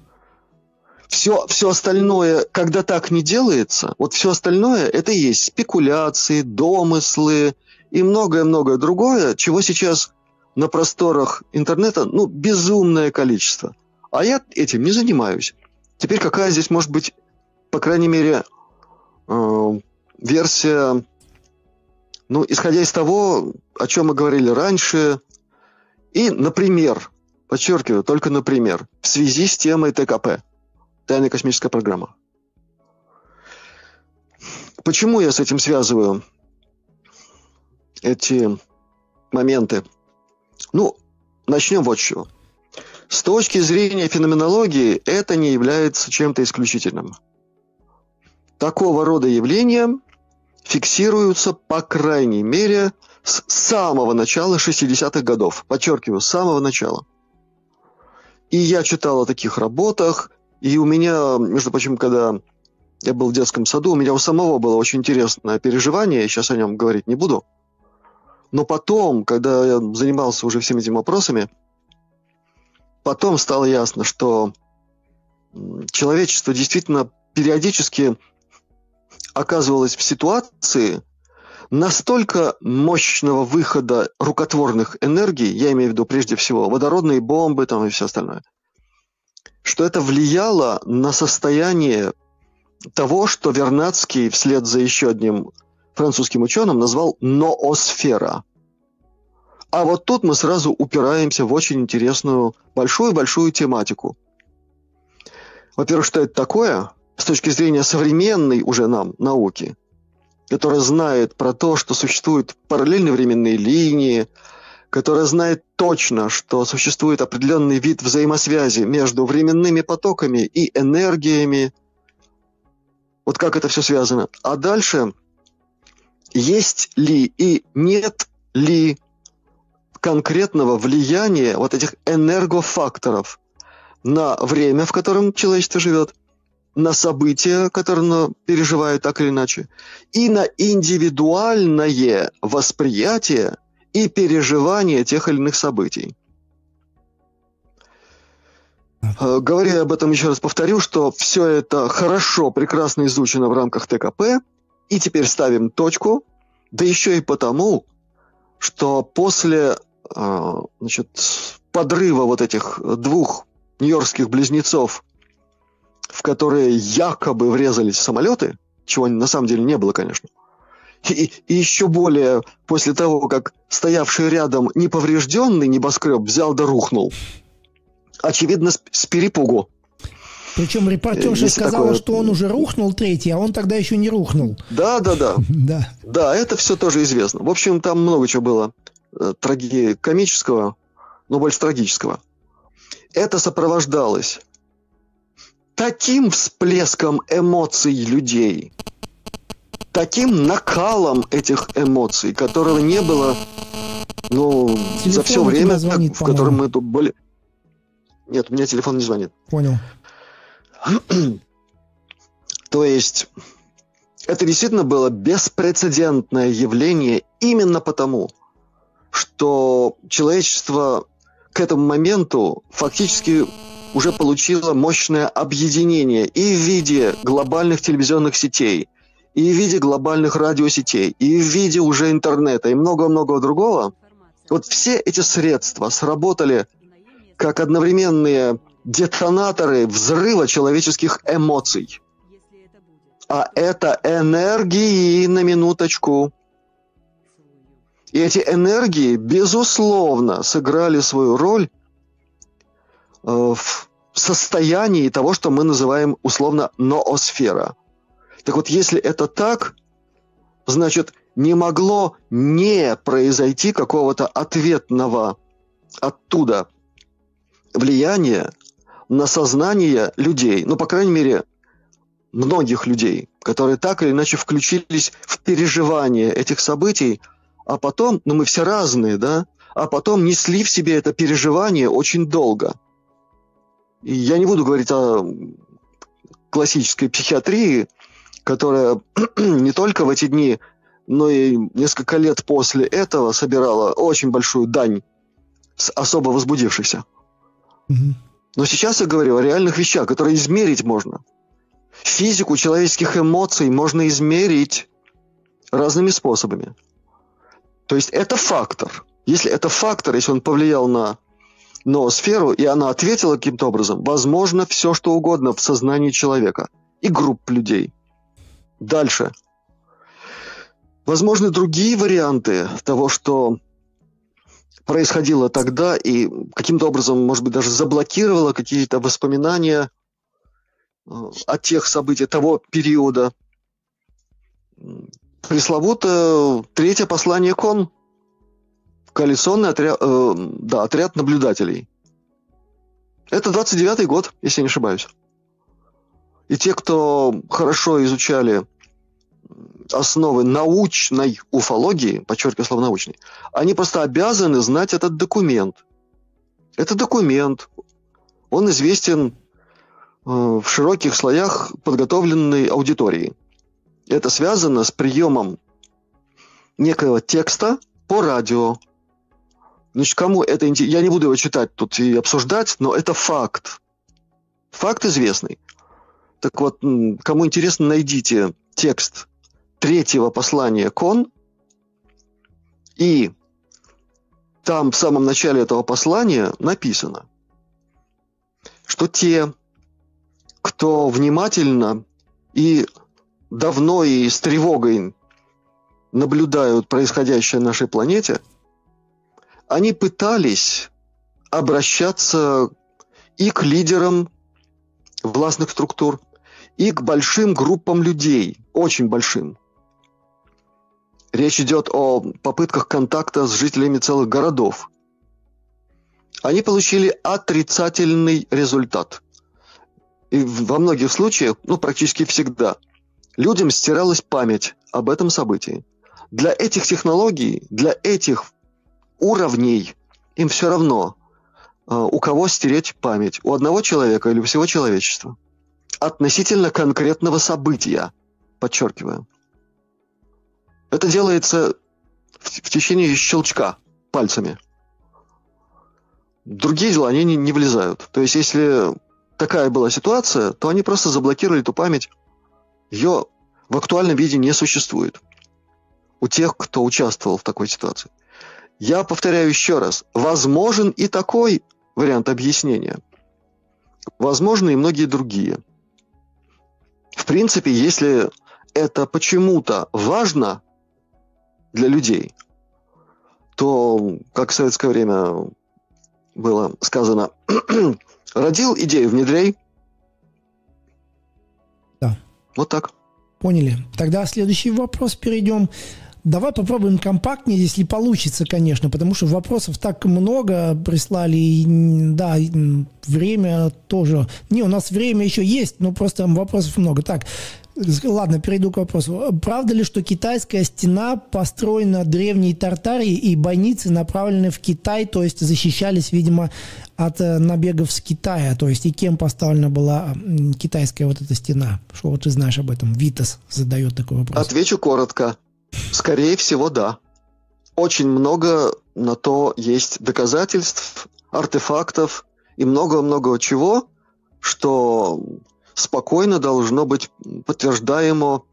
Все, все остальное, когда так не делается, вот все остальное это и есть спекуляции, домыслы и многое-многое другое, чего сейчас на просторах интернета, ну, безумное количество. А я этим не занимаюсь. Теперь какая здесь может быть, по крайней мере, э, версия ну, исходя из того, о чем мы говорили раньше, и, например, подчеркиваю, только например, в связи с темой ТКП, Тайная космическая программа. Почему я с этим связываю эти моменты? Ну, начнем вот с чего. С точки зрения феноменологии это не является чем-то исключительным. Такого рода явления фиксируются, по крайней мере, с самого начала 60-х годов. Подчеркиваю, с самого начала. И я читал о таких работах, и у меня, между прочим, когда я был в детском саду, у меня у самого было очень интересное переживание, я сейчас о нем говорить не буду. Но потом, когда я занимался уже всеми этими вопросами, потом стало ясно, что человечество действительно периодически оказывалась в ситуации настолько мощного выхода рукотворных энергий, я имею в виду прежде всего водородные бомбы там и все остальное, что это влияло на состояние того, что Вернадский вслед за еще одним французским ученым назвал ноосфера. А вот тут мы сразу упираемся в очень интересную большую-большую тематику. Во-первых, что это такое – с точки зрения современной уже нам науки, которая знает про то, что существуют параллельные временные линии, которая знает точно, что существует определенный вид взаимосвязи между временными потоками и энергиями. Вот как это все связано. А дальше, есть ли и нет ли конкретного влияния вот этих энергофакторов на время, в котором человечество живет – на события, которые она переживает так или иначе, и на индивидуальное восприятие и переживание тех или иных событий. Э, говоря об этом, еще раз повторю, что все это хорошо, прекрасно изучено в рамках ТКП, и теперь ставим точку, да еще и потому, что после э, значит, подрыва вот этих двух нью-йоркских близнецов, в которые якобы врезались самолеты, чего на самом деле не было, конечно, и, и еще более после того, как стоявший рядом неповрежденный небоскреб взял да рухнул – очевидно, с, с перепугу. Причем репортерша Есть сказала, такое... что он уже рухнул третий, а он тогда еще не рухнул. Да, да, да. да. Да, это все тоже известно. В общем, там много чего было э, траги... комического, но больше трагического. Это сопровождалось таким всплеском эмоций людей, таким накалом этих эмоций, которого не было ну, Телефон за все время, звонит, в котором мы тут были. Нет, у меня телефон не звонит. Понял. То есть это действительно было беспрецедентное явление именно потому, что человечество к этому моменту фактически уже получило мощное объединение и в виде глобальных телевизионных сетей, и в виде глобальных радиосетей, и в виде уже интернета, и много-много другого. Вот все эти средства сработали как одновременные детонаторы взрыва человеческих эмоций. А это энергии на минуточку. И эти энергии, безусловно, сыграли свою роль в состоянии того, что мы называем условно ноосфера. Так вот, если это так, значит, не могло не произойти какого-то ответного оттуда влияние на сознание людей, ну, по крайней мере, многих людей, которые так или иначе включились в переживание этих событий, а потом, ну, мы все разные, да, а потом несли в себе это переживание очень долго. Я не буду говорить о классической психиатрии, которая не только в эти дни, но и несколько лет после этого собирала очень большую дань с особо возбудившихся. Но сейчас я говорю о реальных вещах, которые измерить можно. Физику человеческих эмоций можно измерить разными способами. То есть это фактор. Если это фактор, если он повлиял на ноосферу, и она ответила каким-то образом, возможно, все что угодно в сознании человека и групп людей. Дальше. Возможны другие варианты того, что происходило тогда и каким-то образом, может быть, даже заблокировало какие-то воспоминания э, о тех событиях того периода. Пресловутое третье послание Кон. Коалиционный отряд, э, да, отряд наблюдателей. Это 29-й год, если не ошибаюсь. И те, кто хорошо изучали основы научной уфологии, подчеркиваю слово научной, они просто обязаны знать этот документ. Это документ. Он известен э, в широких слоях подготовленной аудитории. Это связано с приемом некого текста по радио. Значит, кому это интересно? Я не буду его читать тут и обсуждать, но это факт. Факт известный. Так вот, кому интересно, найдите текст третьего послания Кон, и там в самом начале этого послания написано, что те, кто внимательно и давно и с тревогой наблюдают происходящее на нашей планете, они пытались обращаться и к лидерам властных структур, и к большим группам людей, очень большим. Речь идет о попытках контакта с жителями целых городов. Они получили отрицательный результат. И во многих случаях, ну практически всегда, людям стиралась память об этом событии. Для этих технологий, для этих уровней им все равно, э, у кого стереть память, у одного человека или у всего человечества. относительно конкретного события, подчеркиваю. Это делается в, в течение щелчка пальцами. Другие дела, они не, не влезают. То есть, если такая была ситуация, то они просто заблокировали эту память. Ее в актуальном виде не существует у тех, кто участвовал в такой ситуации. Я повторяю еще раз, возможен и такой вариант объяснения. Возможны и многие другие. В принципе, если это почему-то важно для людей, то, как в советское время было сказано, родил идею, внедряй. Да. Вот так. Поняли. Тогда следующий вопрос перейдем. Давай попробуем компактнее, если получится, конечно, потому что вопросов так много прислали, и, да, время тоже. Не, у нас время еще есть, но просто вопросов много. Так, Ладно, перейду к вопросу. Правда ли, что китайская стена построена древней Тартарией и бойницы направлены в Китай, то есть защищались, видимо, от э, набегов с Китая? То есть и кем поставлена была китайская вот эта стена? Что вот ты знаешь об этом? Витас задает такой вопрос. Отвечу коротко. Скорее всего, да. Очень много на то есть доказательств, артефактов и много-много чего, что спокойно должно быть подтверждаемо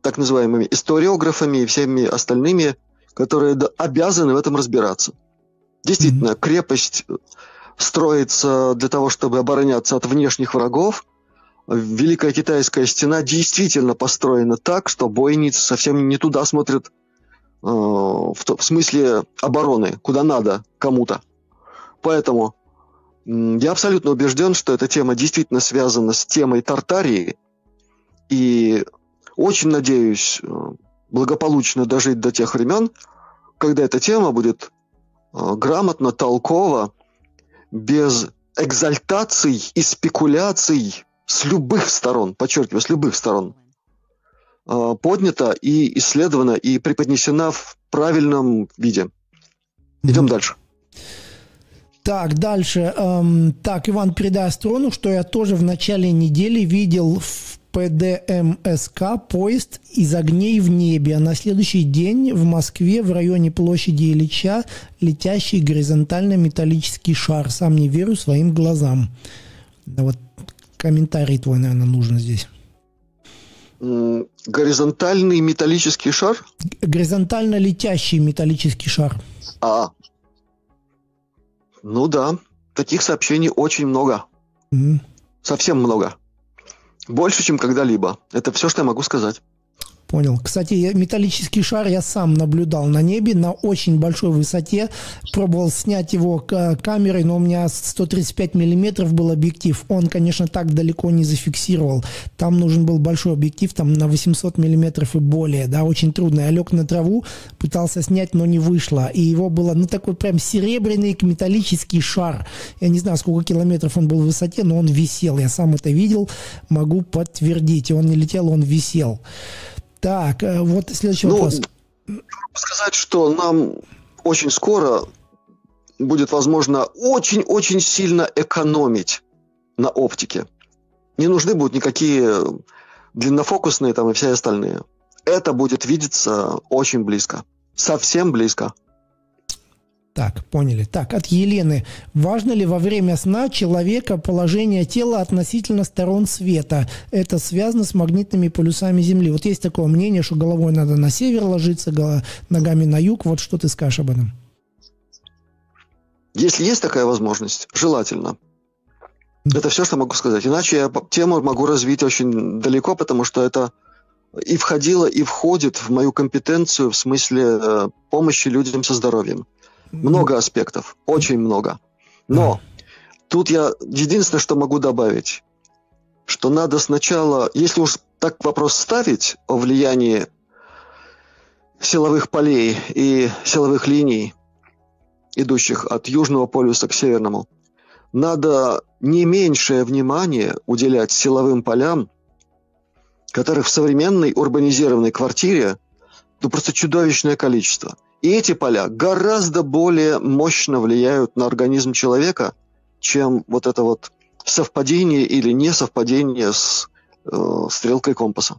так называемыми историографами и всеми остальными, которые обязаны в этом разбираться. Действительно, крепость строится для того, чтобы обороняться от внешних врагов. Великая китайская стена действительно построена так, что бойницы совсем не туда смотрят э, в, то, в смысле обороны, куда надо кому-то. Поэтому я абсолютно убежден, что эта тема действительно связана с темой Тартарии. И очень надеюсь э, благополучно дожить до тех времен, когда эта тема будет э, грамотно, толково, без экзальтаций и спекуляций с любых сторон, подчеркиваю, с любых сторон, э, поднята и исследована и преподнесена в правильном виде. Идем mm-hmm. дальше. Так, дальше. Эм, так, Иван, передай Астрону, что я тоже в начале недели видел в ПДМСК поезд из огней в небе, а на следующий день в Москве в районе площади Ильича летящий горизонтально-металлический шар. Сам не верю своим глазам. Да вот комментарий твой, наверное, нужен здесь. Горизонтальный металлический шар? Горизонтально летящий металлический шар. А, ну да, таких сообщений очень много. Mm. Совсем много. Больше, чем когда-либо. Это все, что я могу сказать. Понял. Кстати, металлический шар я сам наблюдал на небе на очень большой высоте. Пробовал снять его камерой, но у меня 135 миллиметров был объектив. Он, конечно, так далеко не зафиксировал. Там нужен был большой объектив, там на 800 миллиметров и более. Да, очень трудно. Я лег на траву, пытался снять, но не вышло. И его было, ну, такой прям серебряный металлический шар. Я не знаю, сколько километров он был в высоте, но он висел. Я сам это видел, могу подтвердить. Он не летел, он висел. Так, э, вот следующий ну, вопрос. Сказать, что нам очень скоро будет возможно очень-очень сильно экономить на оптике. Не нужны будут никакие длиннофокусные там и все остальные. Это будет видеться очень близко. Совсем близко. Так, поняли. Так, от Елены. Важно ли во время сна человека положение тела относительно сторон света? Это связано с магнитными полюсами Земли. Вот есть такое мнение, что головой надо на север ложиться, ногами на юг. Вот что ты скажешь об этом? Если есть такая возможность, желательно. Это все, что могу сказать. Иначе я тему могу развить очень далеко, потому что это и входило, и входит в мою компетенцию в смысле э, помощи людям со здоровьем. Много аспектов, очень много. Но тут я единственное, что могу добавить, что надо сначала, если уж так вопрос ставить о влиянии силовых полей и силовых линий, идущих от Южного полюса к Северному, надо не меньшее внимание уделять силовым полям, которых в современной урбанизированной квартире ну, просто чудовищное количество – и эти поля гораздо более мощно влияют на организм человека, чем вот это вот совпадение или несовпадение с э, стрелкой компаса.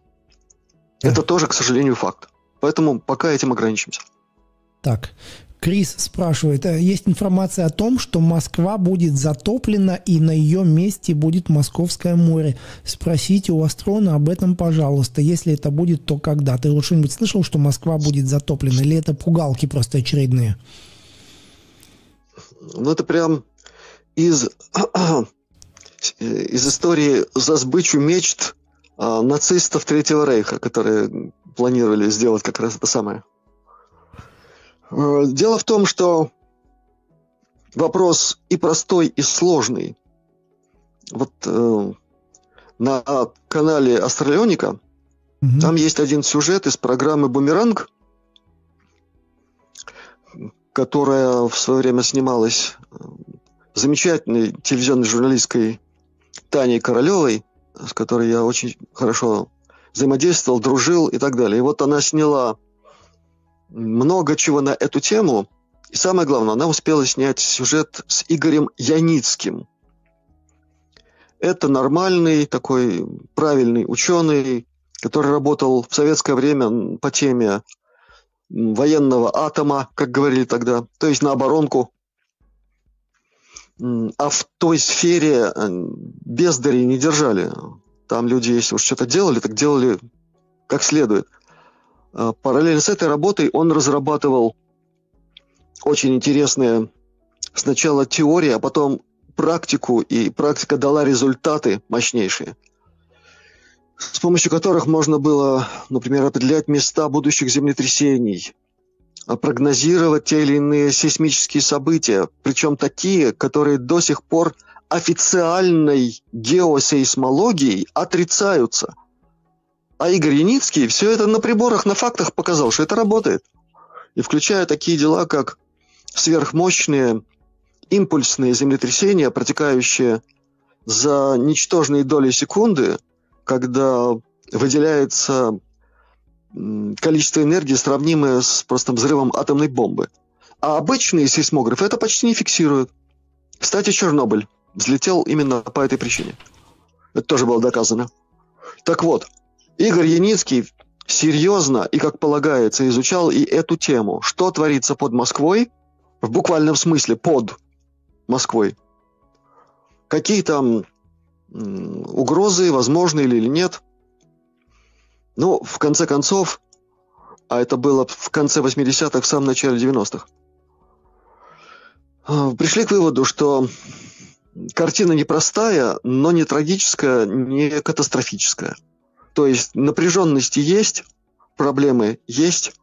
Это тоже, к сожалению, факт. Поэтому пока этим ограничимся. Так, Крис спрашивает, «Э, есть информация о том, что Москва будет затоплена и на ее месте будет Московское море. Спросите у Астрона об этом, пожалуйста. Если это будет, то когда? Ты уже что-нибудь слышал, что Москва будет затоплена? Или это пугалки просто очередные? Ну, это прям из, из истории за сбычу мечт а, нацистов Третьего Рейха, которые планировали сделать как раз это самое. Э, дело в том, что вопрос и простой, и сложный. Вот э, на канале Астралионика угу. там есть один сюжет из программы «Бумеранг», которая в свое время снималась э, замечательной телевизионной журналисткой Таней Королевой, с которой я очень хорошо взаимодействовал, дружил и так далее. И вот она сняла много чего на эту тему. И самое главное, она успела снять сюжет с Игорем Яницким. Это нормальный, такой правильный ученый, который работал в советское время по теме военного атома, как говорили тогда, то есть на оборонку. А в той сфере э, бездари не держали. Там люди, если уж что-то делали, так делали как следует – параллельно с этой работой он разрабатывал очень интересные сначала теории, а потом практику, и практика дала результаты мощнейшие, с помощью которых можно было, например, определять места будущих землетрясений, а прогнозировать те или иные сейсмические события, причем такие, которые до сих пор официальной геосейсмологией отрицаются. А Игорь Яницкий все это на приборах, на фактах показал, что это работает. И включая такие дела, как сверхмощные импульсные землетрясения, протекающие за ничтожные доли секунды, когда выделяется количество энергии, сравнимое с просто взрывом атомной бомбы. А обычные сейсмографы это почти не фиксируют. Кстати, Чернобыль взлетел именно по этой причине. Это тоже было доказано. Так вот, Игорь Яницкий серьезно и, как полагается, изучал и эту тему. Что творится под Москвой, в буквальном смысле под Москвой. Какие там угрозы, возможны или нет. Ну, в конце концов, а это было в конце 80-х, в самом начале 90-х, а, пришли к выводу, что картина непростая, но не трагическая, не катастрофическая – то есть напряженности есть, проблемы есть,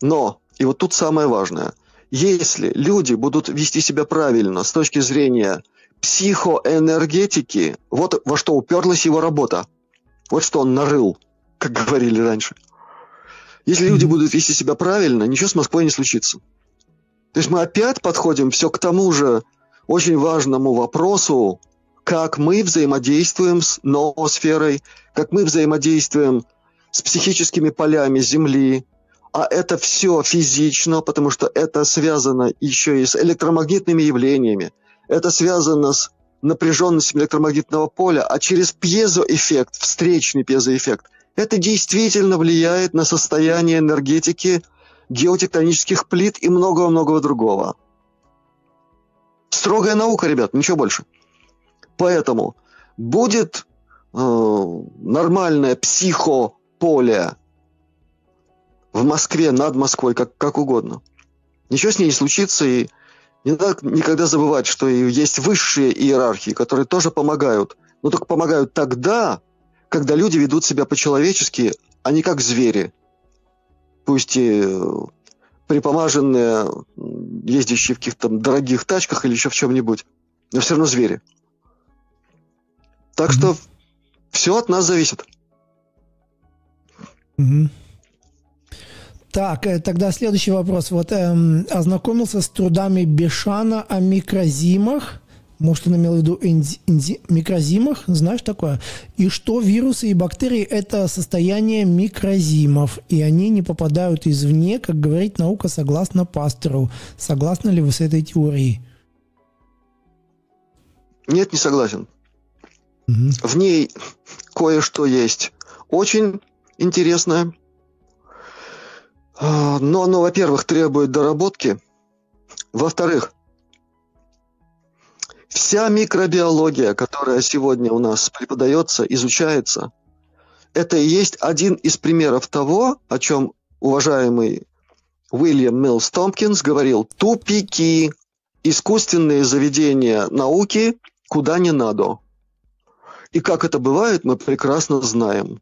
но, и вот тут самое важное, если люди будут вести себя правильно с точки зрения психоэнергетики, вот во что уперлась его работа. Вот что он нарыл, как говорили раньше. Если люди будут вести себя правильно, ничего с Москвой не случится. То есть мы опять подходим все к тому же очень важному вопросу как мы взаимодействуем с ноосферой, как мы взаимодействуем с психическими полями Земли, а это все физично, потому что это связано еще и с электромагнитными явлениями, это связано с напряженностью электромагнитного поля, а через пьезоэффект, встречный пьезоэффект, это действительно влияет на состояние энергетики геотектонических плит и многого-многого другого. Строгая наука, ребят, ничего больше. Поэтому будет э, нормальное психополе в Москве, над Москвой, как, как угодно. Ничего с ней не случится, и не надо никогда забывать, что есть высшие иерархии, которые тоже помогают. Но только помогают тогда, когда люди ведут себя по-человечески, а не как звери. Пусть и э, припомаженные, ездящие в каких-то дорогих тачках или еще в чем-нибудь, но все равно звери. Так что все от нас зависит. Так, э, тогда следующий вопрос. Вот эм, ознакомился с трудами Бешана о микрозимах. Может, он имел в виду энзи, энзи, микрозимах, знаешь такое? И что вирусы и бактерии – это состояние микрозимов, и они не попадают извне, как говорит наука согласно Пастеру. Согласны ли вы с этой теорией? Нет, не согласен. В ней кое-что есть очень интересное. А, но оно, во-первых, требует доработки. Во-вторых, вся микробиология, которая сегодня у нас преподается, изучается, это и есть один из примеров того, о чем уважаемый Уильям Милс Томпкинс говорил, тупики, искусственные заведения науки, куда не надо. И как это бывает, мы прекрасно знаем.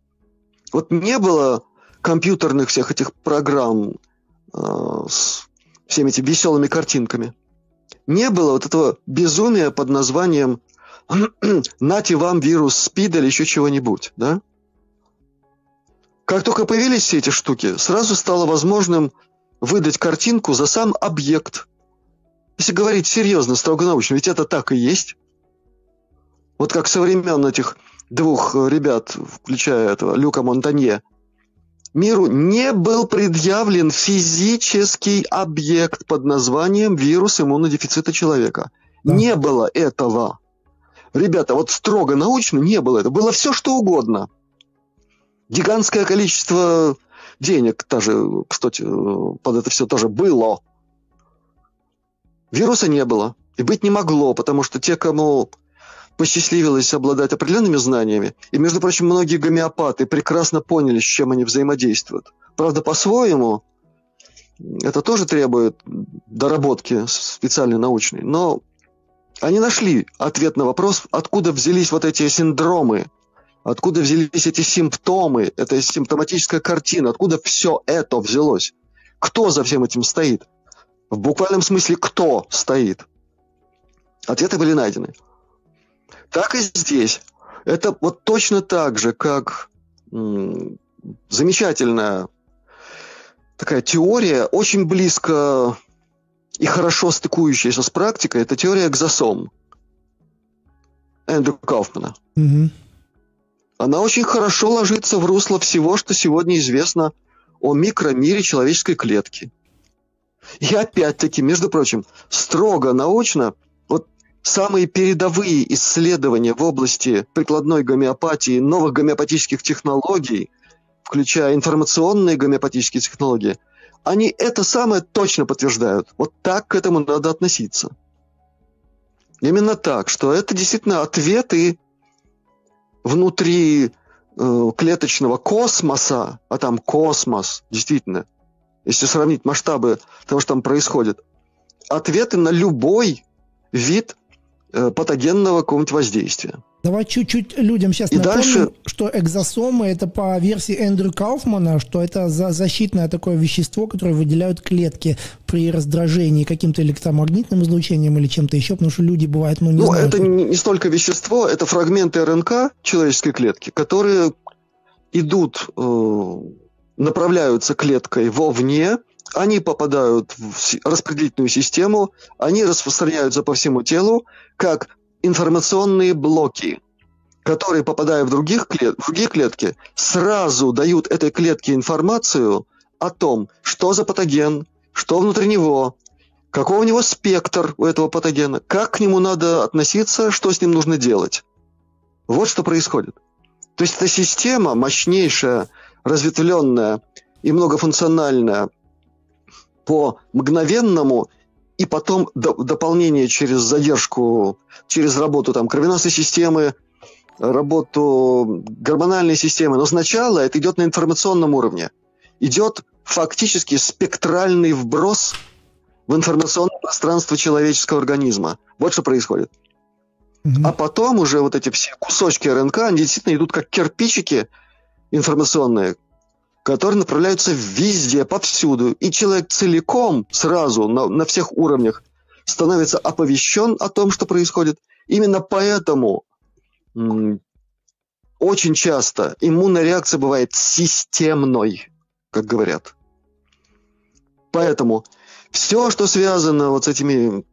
Вот не было компьютерных всех этих программ э, с всеми этими веселыми картинками. Не было вот этого безумия под названием «Нате вам вирус СПИД» или еще чего-нибудь, да? Как только появились все эти штуки, сразу стало возможным выдать картинку за сам объект. Если говорить серьезно, строго научно, ведь это так и есть. Вот как со времен этих двух ребят, включая этого Люка Монтанье, миру не был предъявлен физический объект под названием вирус иммунодефицита человека. Да. Не было этого. Ребята, вот строго научно не было этого. Было все, что угодно. Гигантское количество денег тоже, кстати, под это все тоже было. Вируса не было. И быть не могло, потому что те, кому посчастливилось обладать определенными знаниями, и, между прочим, многие гомеопаты прекрасно поняли, с чем они взаимодействуют. Правда, по-своему, это тоже требует доработки специальной научной, но они нашли ответ на вопрос, откуда взялись вот эти синдромы, откуда взялись эти симптомы, эта симптоматическая картина, откуда все это взялось. Кто за всем этим стоит? В буквальном смысле, кто стоит? Ответы были найдены. Так и здесь. Это вот точно так же, как м, замечательная такая теория, очень близко и хорошо стыкующаяся с практикой, это теория экзосом Эндрю Кауфмана. Угу. Она очень хорошо ложится в русло всего, что сегодня известно о микромире человеческой клетки. И опять-таки, между прочим, строго научно – самые передовые исследования в области прикладной гомеопатии, новых гомеопатических технологий, включая информационные гомеопатические технологии, они это самое точно подтверждают. Вот так к этому надо относиться. Именно так, что это действительно ответы внутри э, клеточного космоса, а там космос, действительно, если сравнить масштабы того, что там происходит, ответы на любой вид патогенного какого-нибудь воздействия. Давай чуть-чуть людям сейчас и напомним, дальше... что экзосомы это по версии Эндрю Кауфмана, что это за защитное такое вещество, которое выделяют клетки при раздражении каким-то электромагнитным излучением или чем-то еще, потому что люди бывают, ну не Ну, знают. это не, не столько вещество, это фрагменты РНК человеческой клетки, которые идут, э, направляются клеткой вовне, они попадают в распределительную систему, они распространяются по всему телу, как информационные блоки, которые, попадая в, других клет, в другие клетки, сразу дают этой клетке информацию о том, что за патоген, что внутри него, какой у него спектр у этого патогена, как к нему надо относиться, что с ним нужно делать. Вот что происходит. То есть эта система мощнейшая, разветвленная и многофункциональная по мгновенному и потом до, дополнение через задержку, через работу там кровеносной системы, работу гормональной системы. Но сначала это идет на информационном уровне. Идет фактически спектральный вброс в информационное пространство человеческого организма. Вот что происходит. Mm-hmm. А потом уже вот эти все кусочки РНК, они действительно идут как кирпичики информационные, которые направляются везде, повсюду. И человек целиком, сразу, на, на всех уровнях, становится оповещен о том, что происходит. Именно поэтому м- очень часто иммунная реакция бывает системной, как говорят. Поэтому все, что связано вот с этими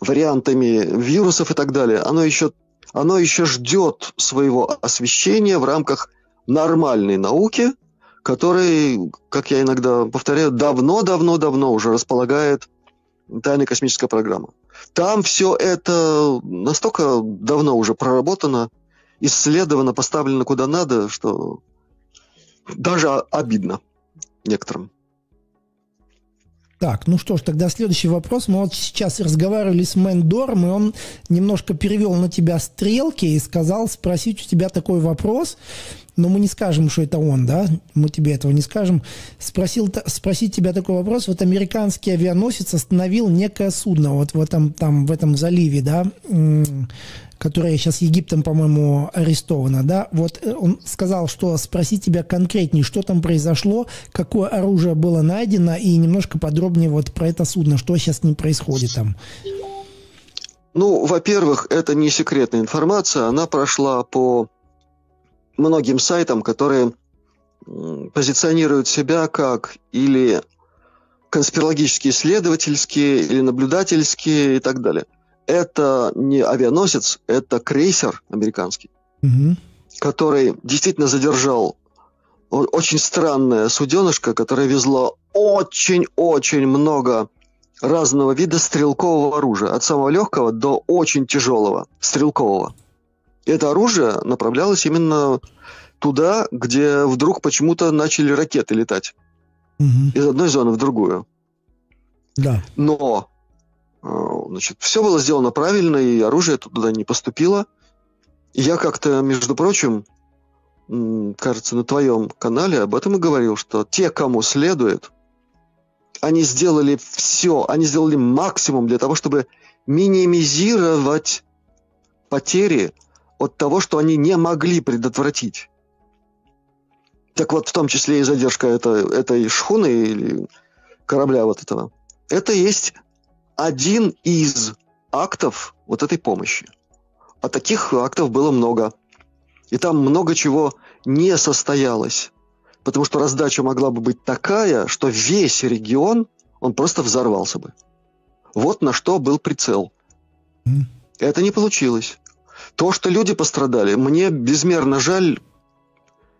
вариантами вирусов и так далее, оно еще, оно еще ждет своего освещения в рамках нормальной науки – который, как я иногда повторяю, давно-давно-давно уже располагает тайная космическая программа. Там все это настолько давно уже проработано, исследовано, поставлено куда надо, что даже обидно некоторым. Так, ну что ж, тогда следующий вопрос. Мы вот сейчас разговаривали с Мендором, и он немножко перевел на тебя стрелки и сказал спросить у тебя такой вопрос но мы не скажем, что это он, да, мы тебе этого не скажем. Спросил, спросить тебя такой вопрос. Вот американский авианосец остановил некое судно вот в этом, там, в этом заливе, да, которое сейчас Египтом, по-моему, арестовано, да, вот э, он сказал, что спросить тебя конкретнее, что там произошло, какое оружие было найдено, и немножко подробнее вот про это судно, что сейчас ним происходит там. Ну, во-первых, это не секретная информация, она прошла по многим сайтам, которые позиционируют себя как или конспирологические исследовательские, или наблюдательские и так далее. Это не авианосец, это крейсер американский, угу. который действительно задержал очень странное суденышко, которое везло очень-очень много разного вида стрелкового оружия, от самого легкого до очень тяжелого стрелкового это оружие направлялось именно туда, где вдруг почему-то начали ракеты летать. Угу. Из одной зоны в другую. Да. Но э, значит, все было сделано правильно, и оружие туда не поступило. Я как-то, между прочим, кажется, на твоем канале об этом и говорил, что те, кому следует, они сделали все, они сделали максимум для того, чтобы минимизировать потери от того, что они не могли предотвратить. Так вот, в том числе и задержка это, этой шхуны или корабля вот этого. Это есть один из актов вот этой помощи. А таких актов было много. И там много чего не состоялось. Потому что раздача могла бы быть такая, что весь регион, он просто взорвался бы. Вот на что был прицел. Mm. Это не получилось. То, что люди пострадали, мне безмерно жаль,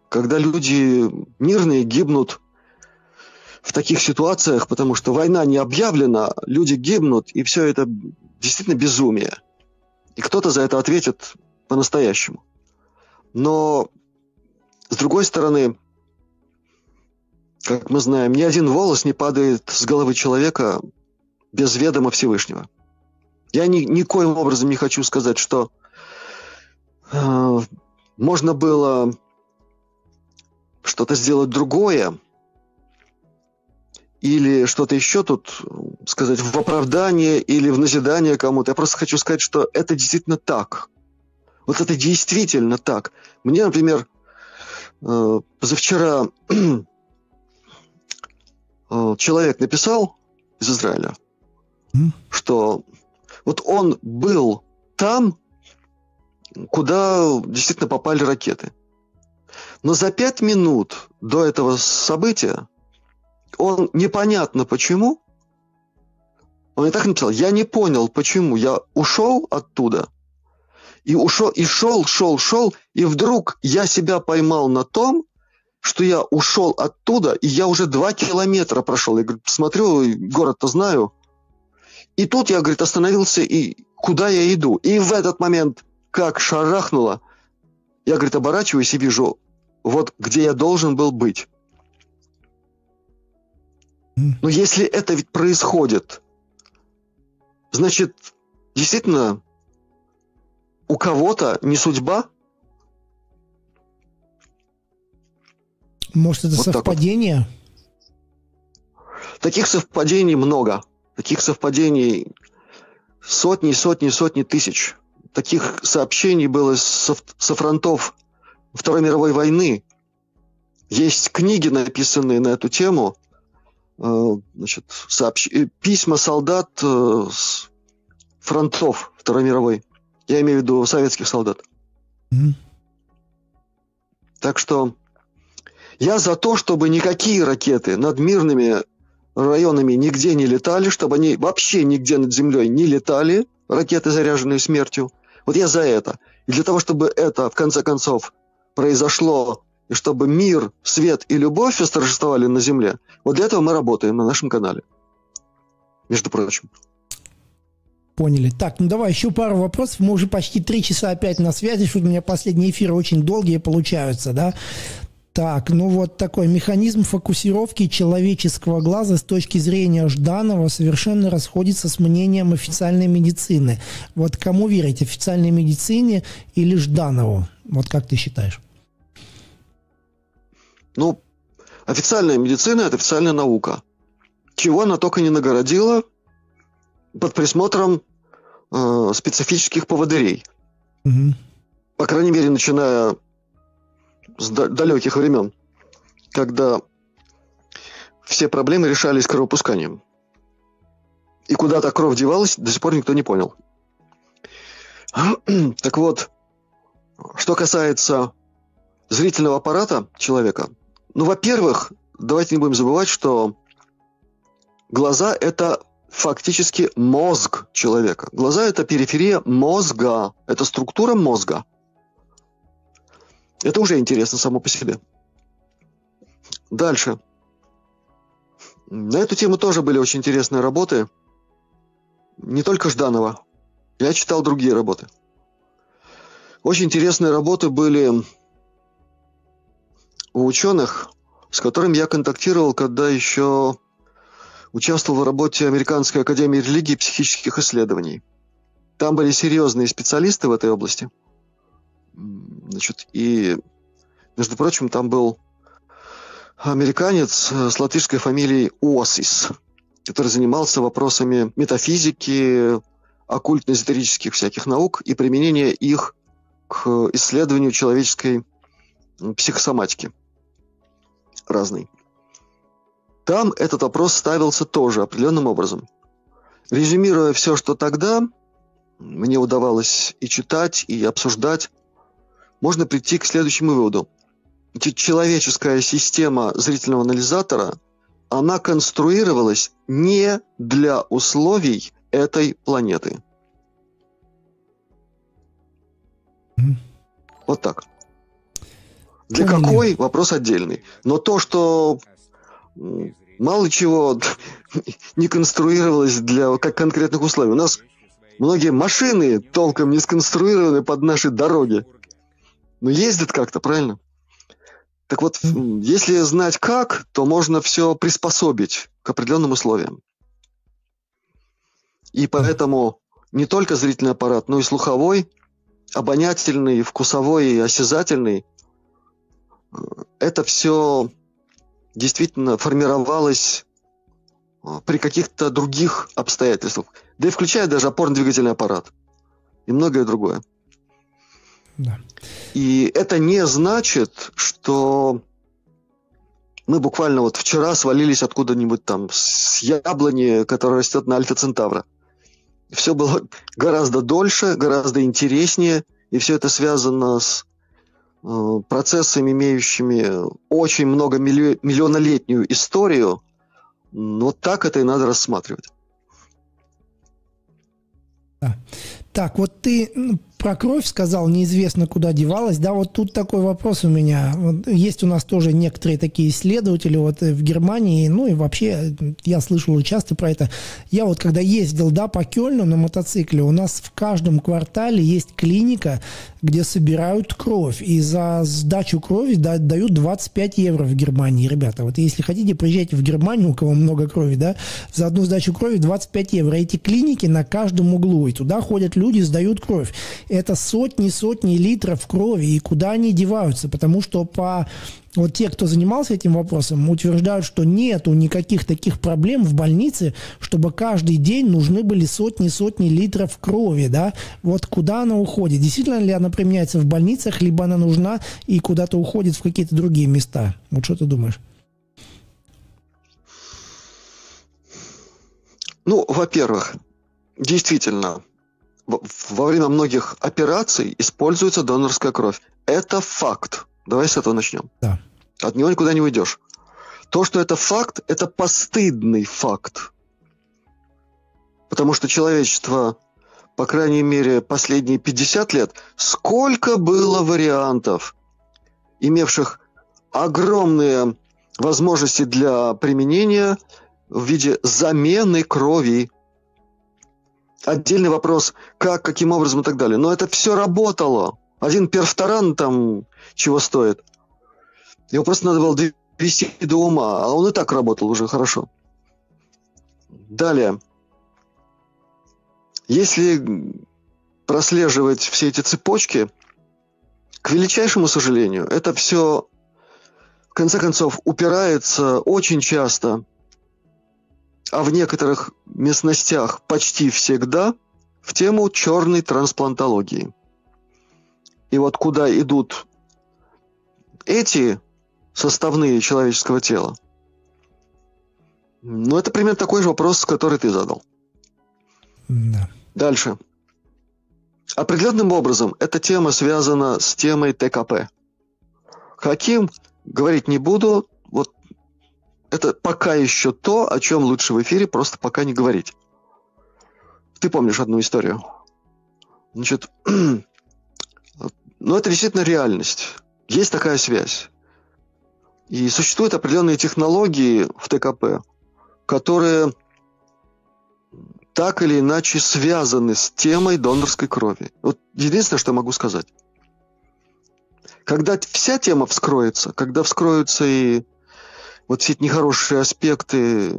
когда люди мирные гибнут в таких ситуациях, потому что война не объявлена, люди гибнут, и все это действительно безумие. И кто-то за это ответит по-настоящему. Но, с другой стороны, как мы знаем, ни один волос не падает с головы человека без ведома Всевышнего. Я ни, никоим образом не хочу сказать, что можно было что-то сделать другое, или что-то еще тут сказать в оправдание или в назидание кому-то. Я просто хочу сказать, что это действительно так. Вот это действительно так. Мне, например, э, позавчера э, человек написал из Израиля, что вот он был там, куда действительно попали ракеты. Но за пять минут до этого события он непонятно почему, он и так написал, я не понял, почему я ушел оттуда, и ушел, и шел, шел, шел, и вдруг я себя поймал на том, что я ушел оттуда, и я уже два километра прошел. Я говорю, смотрю, город-то знаю. И тут я, говорит, остановился, и куда я иду? И в этот момент как шарахнуло. Я, говорит, оборачиваюсь и вижу, вот где я должен был быть. Но если это ведь происходит, значит, действительно, у кого-то не судьба. Может, это вот совпадение? Так вот. Таких совпадений много. Таких совпадений сотни, сотни, сотни тысяч таких сообщений было со, со фронтов Второй мировой войны. Есть книги, написанные на эту тему, э, значит, сообщ... Э, письма солдат э, с фронтов Второй мировой. Я имею в виду советских солдат. Mm. Так что я за то, чтобы никакие ракеты над мирными районами нигде не летали, чтобы они вообще нигде над землей не летали, ракеты, заряженные смертью. Вот я за это. И для того, чтобы это, в конце концов, произошло, и чтобы мир, свет и любовь восторжествовали на Земле, вот для этого мы работаем на нашем канале. между прочим. Поняли. Так, ну давай еще пару вопросов. Мы уже почти три часа опять на связи, что у меня последние эфиры очень долгие получаются, да? Так, ну вот такой механизм фокусировки человеческого глаза с точки зрения Жданова совершенно расходится с мнением официальной медицины. Вот кому верить, официальной медицине или Жданову? Вот как ты считаешь? Ну, официальная медицина – это официальная наука. Чего она только не нагородила под присмотром э, специфических поводырей. Угу. По крайней мере, начиная с далеких времен, когда все проблемы решались кровопусканием. И куда то кровь девалась, до сих пор никто не понял. Так вот, что касается зрительного аппарата человека, ну, во-первых, давайте не будем забывать, что глаза – это фактически мозг человека. Глаза – это периферия мозга, это структура мозга – это уже интересно само по себе. Дальше. На эту тему тоже были очень интересные работы. Не только Жданова. Я читал другие работы. Очень интересные работы были у ученых, с которыми я контактировал, когда еще участвовал в работе Американской академии религии и психических исследований. Там были серьезные специалисты в этой области – Значит, и, между прочим, там был американец с латышской фамилией Уосис, который занимался вопросами метафизики, оккультно-эзотерических всяких наук и применения их к исследованию человеческой психосоматики разной. Там этот вопрос ставился тоже определенным образом. Резюмируя все, что тогда мне удавалось и читать, и обсуждать, можно прийти к следующему выводу. Человеческая система зрительного анализатора, она конструировалась не для условий этой планеты. Вот так. Для какой вопрос отдельный. Но то, что мало чего не конструировалось для как конкретных условий. У нас многие машины толком не сконструированы под наши дороги. Ну, ездит как-то, правильно? Так вот, если знать как, то можно все приспособить к определенным условиям. И поэтому не только зрительный аппарат, но и слуховой, обонятельный, вкусовой и осязательный, э, это все действительно формировалось э, при каких-то других обстоятельствах. Да и включая даже опорно-двигательный аппарат и многое другое. Да. И это не значит, что мы буквально вот вчера свалились откуда-нибудь там с яблони, которая растет на Альфа Центавра. Все было гораздо дольше, гораздо интереснее, и все это связано с э, процессами, имеющими очень много милли- миллионолетнюю историю. Но так это и надо рассматривать. Да. Так, вот ты про кровь сказал, неизвестно куда девалась. Да, вот тут такой вопрос у меня. Вот есть у нас тоже некоторые такие исследователи вот в Германии, ну и вообще я слышал часто про это. Я вот когда ездил, да, по Кёльну на мотоцикле, у нас в каждом квартале есть клиника, где собирают кровь. И за сдачу крови да, дают 25 евро в Германии, ребята. Вот если хотите, приезжайте в Германию, у кого много крови, да, за одну сдачу крови 25 евро. Эти клиники на каждом углу, и туда ходят люди, сдают кровь это сотни-сотни литров крови, и куда они деваются, потому что по вот те, кто занимался этим вопросом, утверждают, что нету никаких таких проблем в больнице, чтобы каждый день нужны были сотни-сотни литров крови, да, вот куда она уходит, действительно ли она применяется в больницах, либо она нужна и куда-то уходит в какие-то другие места, вот что ты думаешь? Ну, во-первых, действительно, во время многих операций используется донорская кровь. Это факт. Давай с этого начнем. Да. От него никуда не уйдешь. То, что это факт, это постыдный факт. Потому что человечество, по крайней мере, последние 50 лет, сколько было вариантов, имевших огромные возможности для применения в виде замены крови. Отдельный вопрос, как, каким образом и так далее. Но это все работало. Один перфторан там чего стоит. Его просто надо было довести до ума, а он и так работал уже хорошо. Далее. Если прослеживать все эти цепочки, к величайшему сожалению, это все в конце концов упирается очень часто, а в некоторых местностях почти всегда в тему черной трансплантологии. И вот куда идут эти составные человеческого тела? Ну, это примерно такой же вопрос, который ты задал. Да. Дальше. Определенным образом эта тема связана с темой ТКП. Каким, говорить не буду, вот это пока еще то, о чем лучше в эфире просто пока не говорить. Ты помнишь одну историю? Значит, ну это действительно реальность. Есть такая связь. И существуют определенные технологии в ТКП, которые так или иначе связаны с темой донорской крови. Вот единственное, что могу сказать. Когда вся тема вскроется, когда вскроются и вот все эти нехорошие аспекты,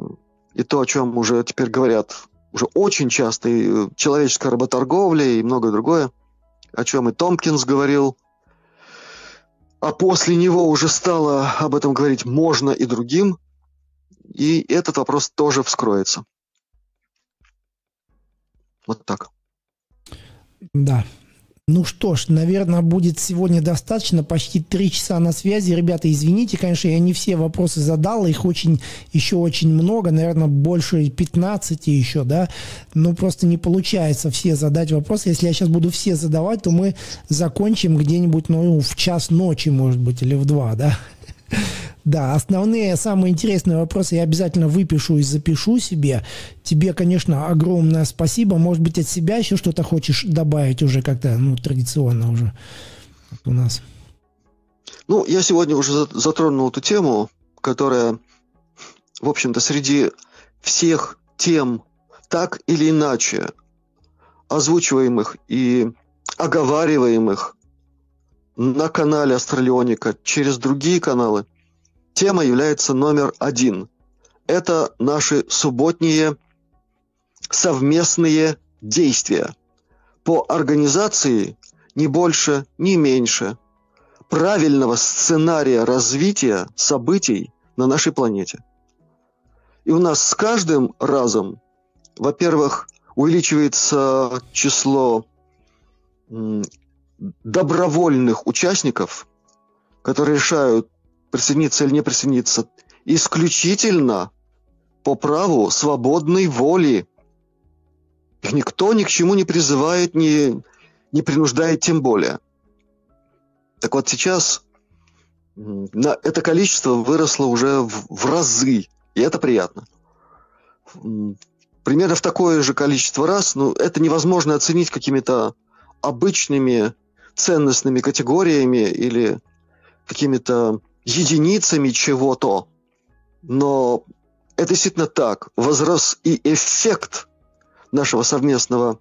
и то, о чем уже теперь говорят уже очень часто, и человеческая работорговля, и многое другое, о чем и Томпкинс говорил, а после него уже стало об этом говорить можно и другим, и этот вопрос тоже вскроется. Вот так. Да. Ну что ж, наверное, будет сегодня достаточно. Почти три часа на связи. Ребята, извините, конечно, я не все вопросы задал. Их очень, еще очень много. Наверное, больше 15 еще, да. Но просто не получается все задать вопросы. Если я сейчас буду все задавать, то мы закончим где-нибудь, ну, в час ночи, может быть, или в два, да. Да, основные, самые интересные вопросы я обязательно выпишу и запишу себе. Тебе, конечно, огромное спасибо. Может быть, от себя еще что-то хочешь добавить уже как-то, ну, традиционно уже у нас. Ну, я сегодня уже затронул эту тему, которая, в общем-то, среди всех тем, так или иначе озвучиваемых и оговариваемых на канале Астралионика через другие каналы – тема является номер один. Это наши субботние совместные действия по организации не больше, не меньше правильного сценария развития событий на нашей планете. И у нас с каждым разом, во-первых, увеличивается число добровольных участников, которые решают присоединиться или не присоединиться, исключительно по праву свободной воли. Их никто ни к чему не призывает, не, не принуждает тем более. Так вот сейчас на это количество выросло уже в, в разы, и это приятно. Примерно в такое же количество раз, ну, это невозможно оценить какими-то обычными ценностными категориями или какими-то единицами чего-то. Но это действительно так. Возрос и эффект нашего совместного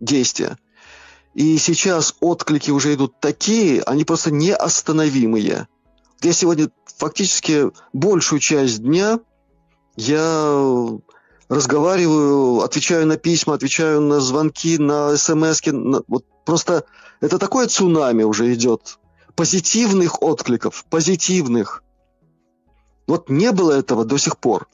действия. И сейчас отклики уже идут такие, они просто неостановимые. Я сегодня фактически большую часть дня я разговариваю, отвечаю на письма, отвечаю на звонки, на смс. На... Вот просто это такое цунами уже идет позитивных откликов, позитивных. Вот не было этого до сих пор.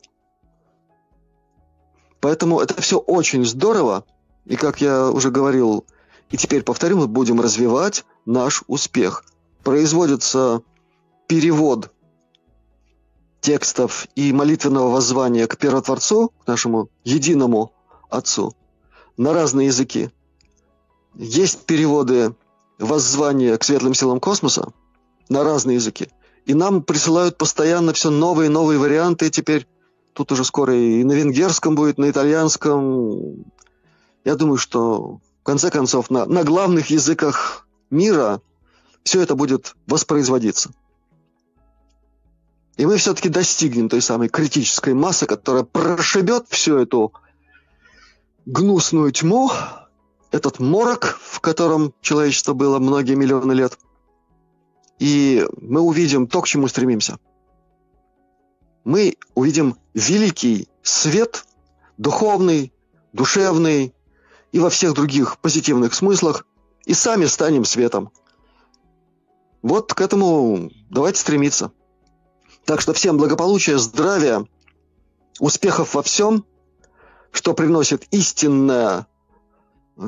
Поэтому это все очень здорово. И как я уже говорил, и теперь повторю, мы будем развивать наш успех. Производится перевод текстов и молитвенного воззвания к Первотворцу, к нашему единому Отцу, на разные языки. Есть переводы воззвание к светлым силам космоса на разные языки. И нам присылают постоянно все новые и новые варианты. Теперь тут уже скоро и на венгерском будет, на итальянском. Я думаю, что в конце концов на, на главных языках мира все это будет воспроизводиться. И мы все-таки достигнем той самой критической массы, которая прошибет всю эту гнусную тьму, этот морок, в котором человечество было многие миллионы лет. И мы увидим то, к чему стремимся. Мы увидим великий свет, духовный, душевный и во всех других позитивных смыслах, и сами станем светом. Вот к этому давайте стремиться. Так что всем благополучия, здравия, успехов во всем, что приносит истинное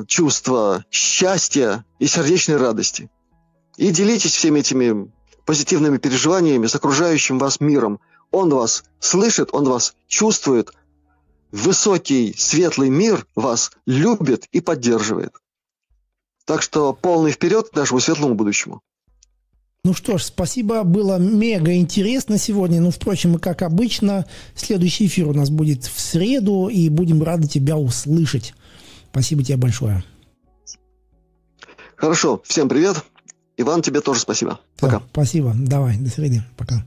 чувство счастья и сердечной радости. И делитесь всеми этими позитивными переживаниями с окружающим вас миром. Он вас слышит, он вас чувствует. Высокий, светлый мир вас любит и поддерживает. Так что полный вперед к нашему светлому будущему. Ну что ж, спасибо, было мега интересно сегодня. Ну, впрочем, как обычно, следующий эфир у нас будет в среду, и будем рады тебя услышать. Спасибо тебе большое. Хорошо, всем привет. Иван, тебе тоже спасибо. Пока. Да, спасибо. Давай, до среды. Пока.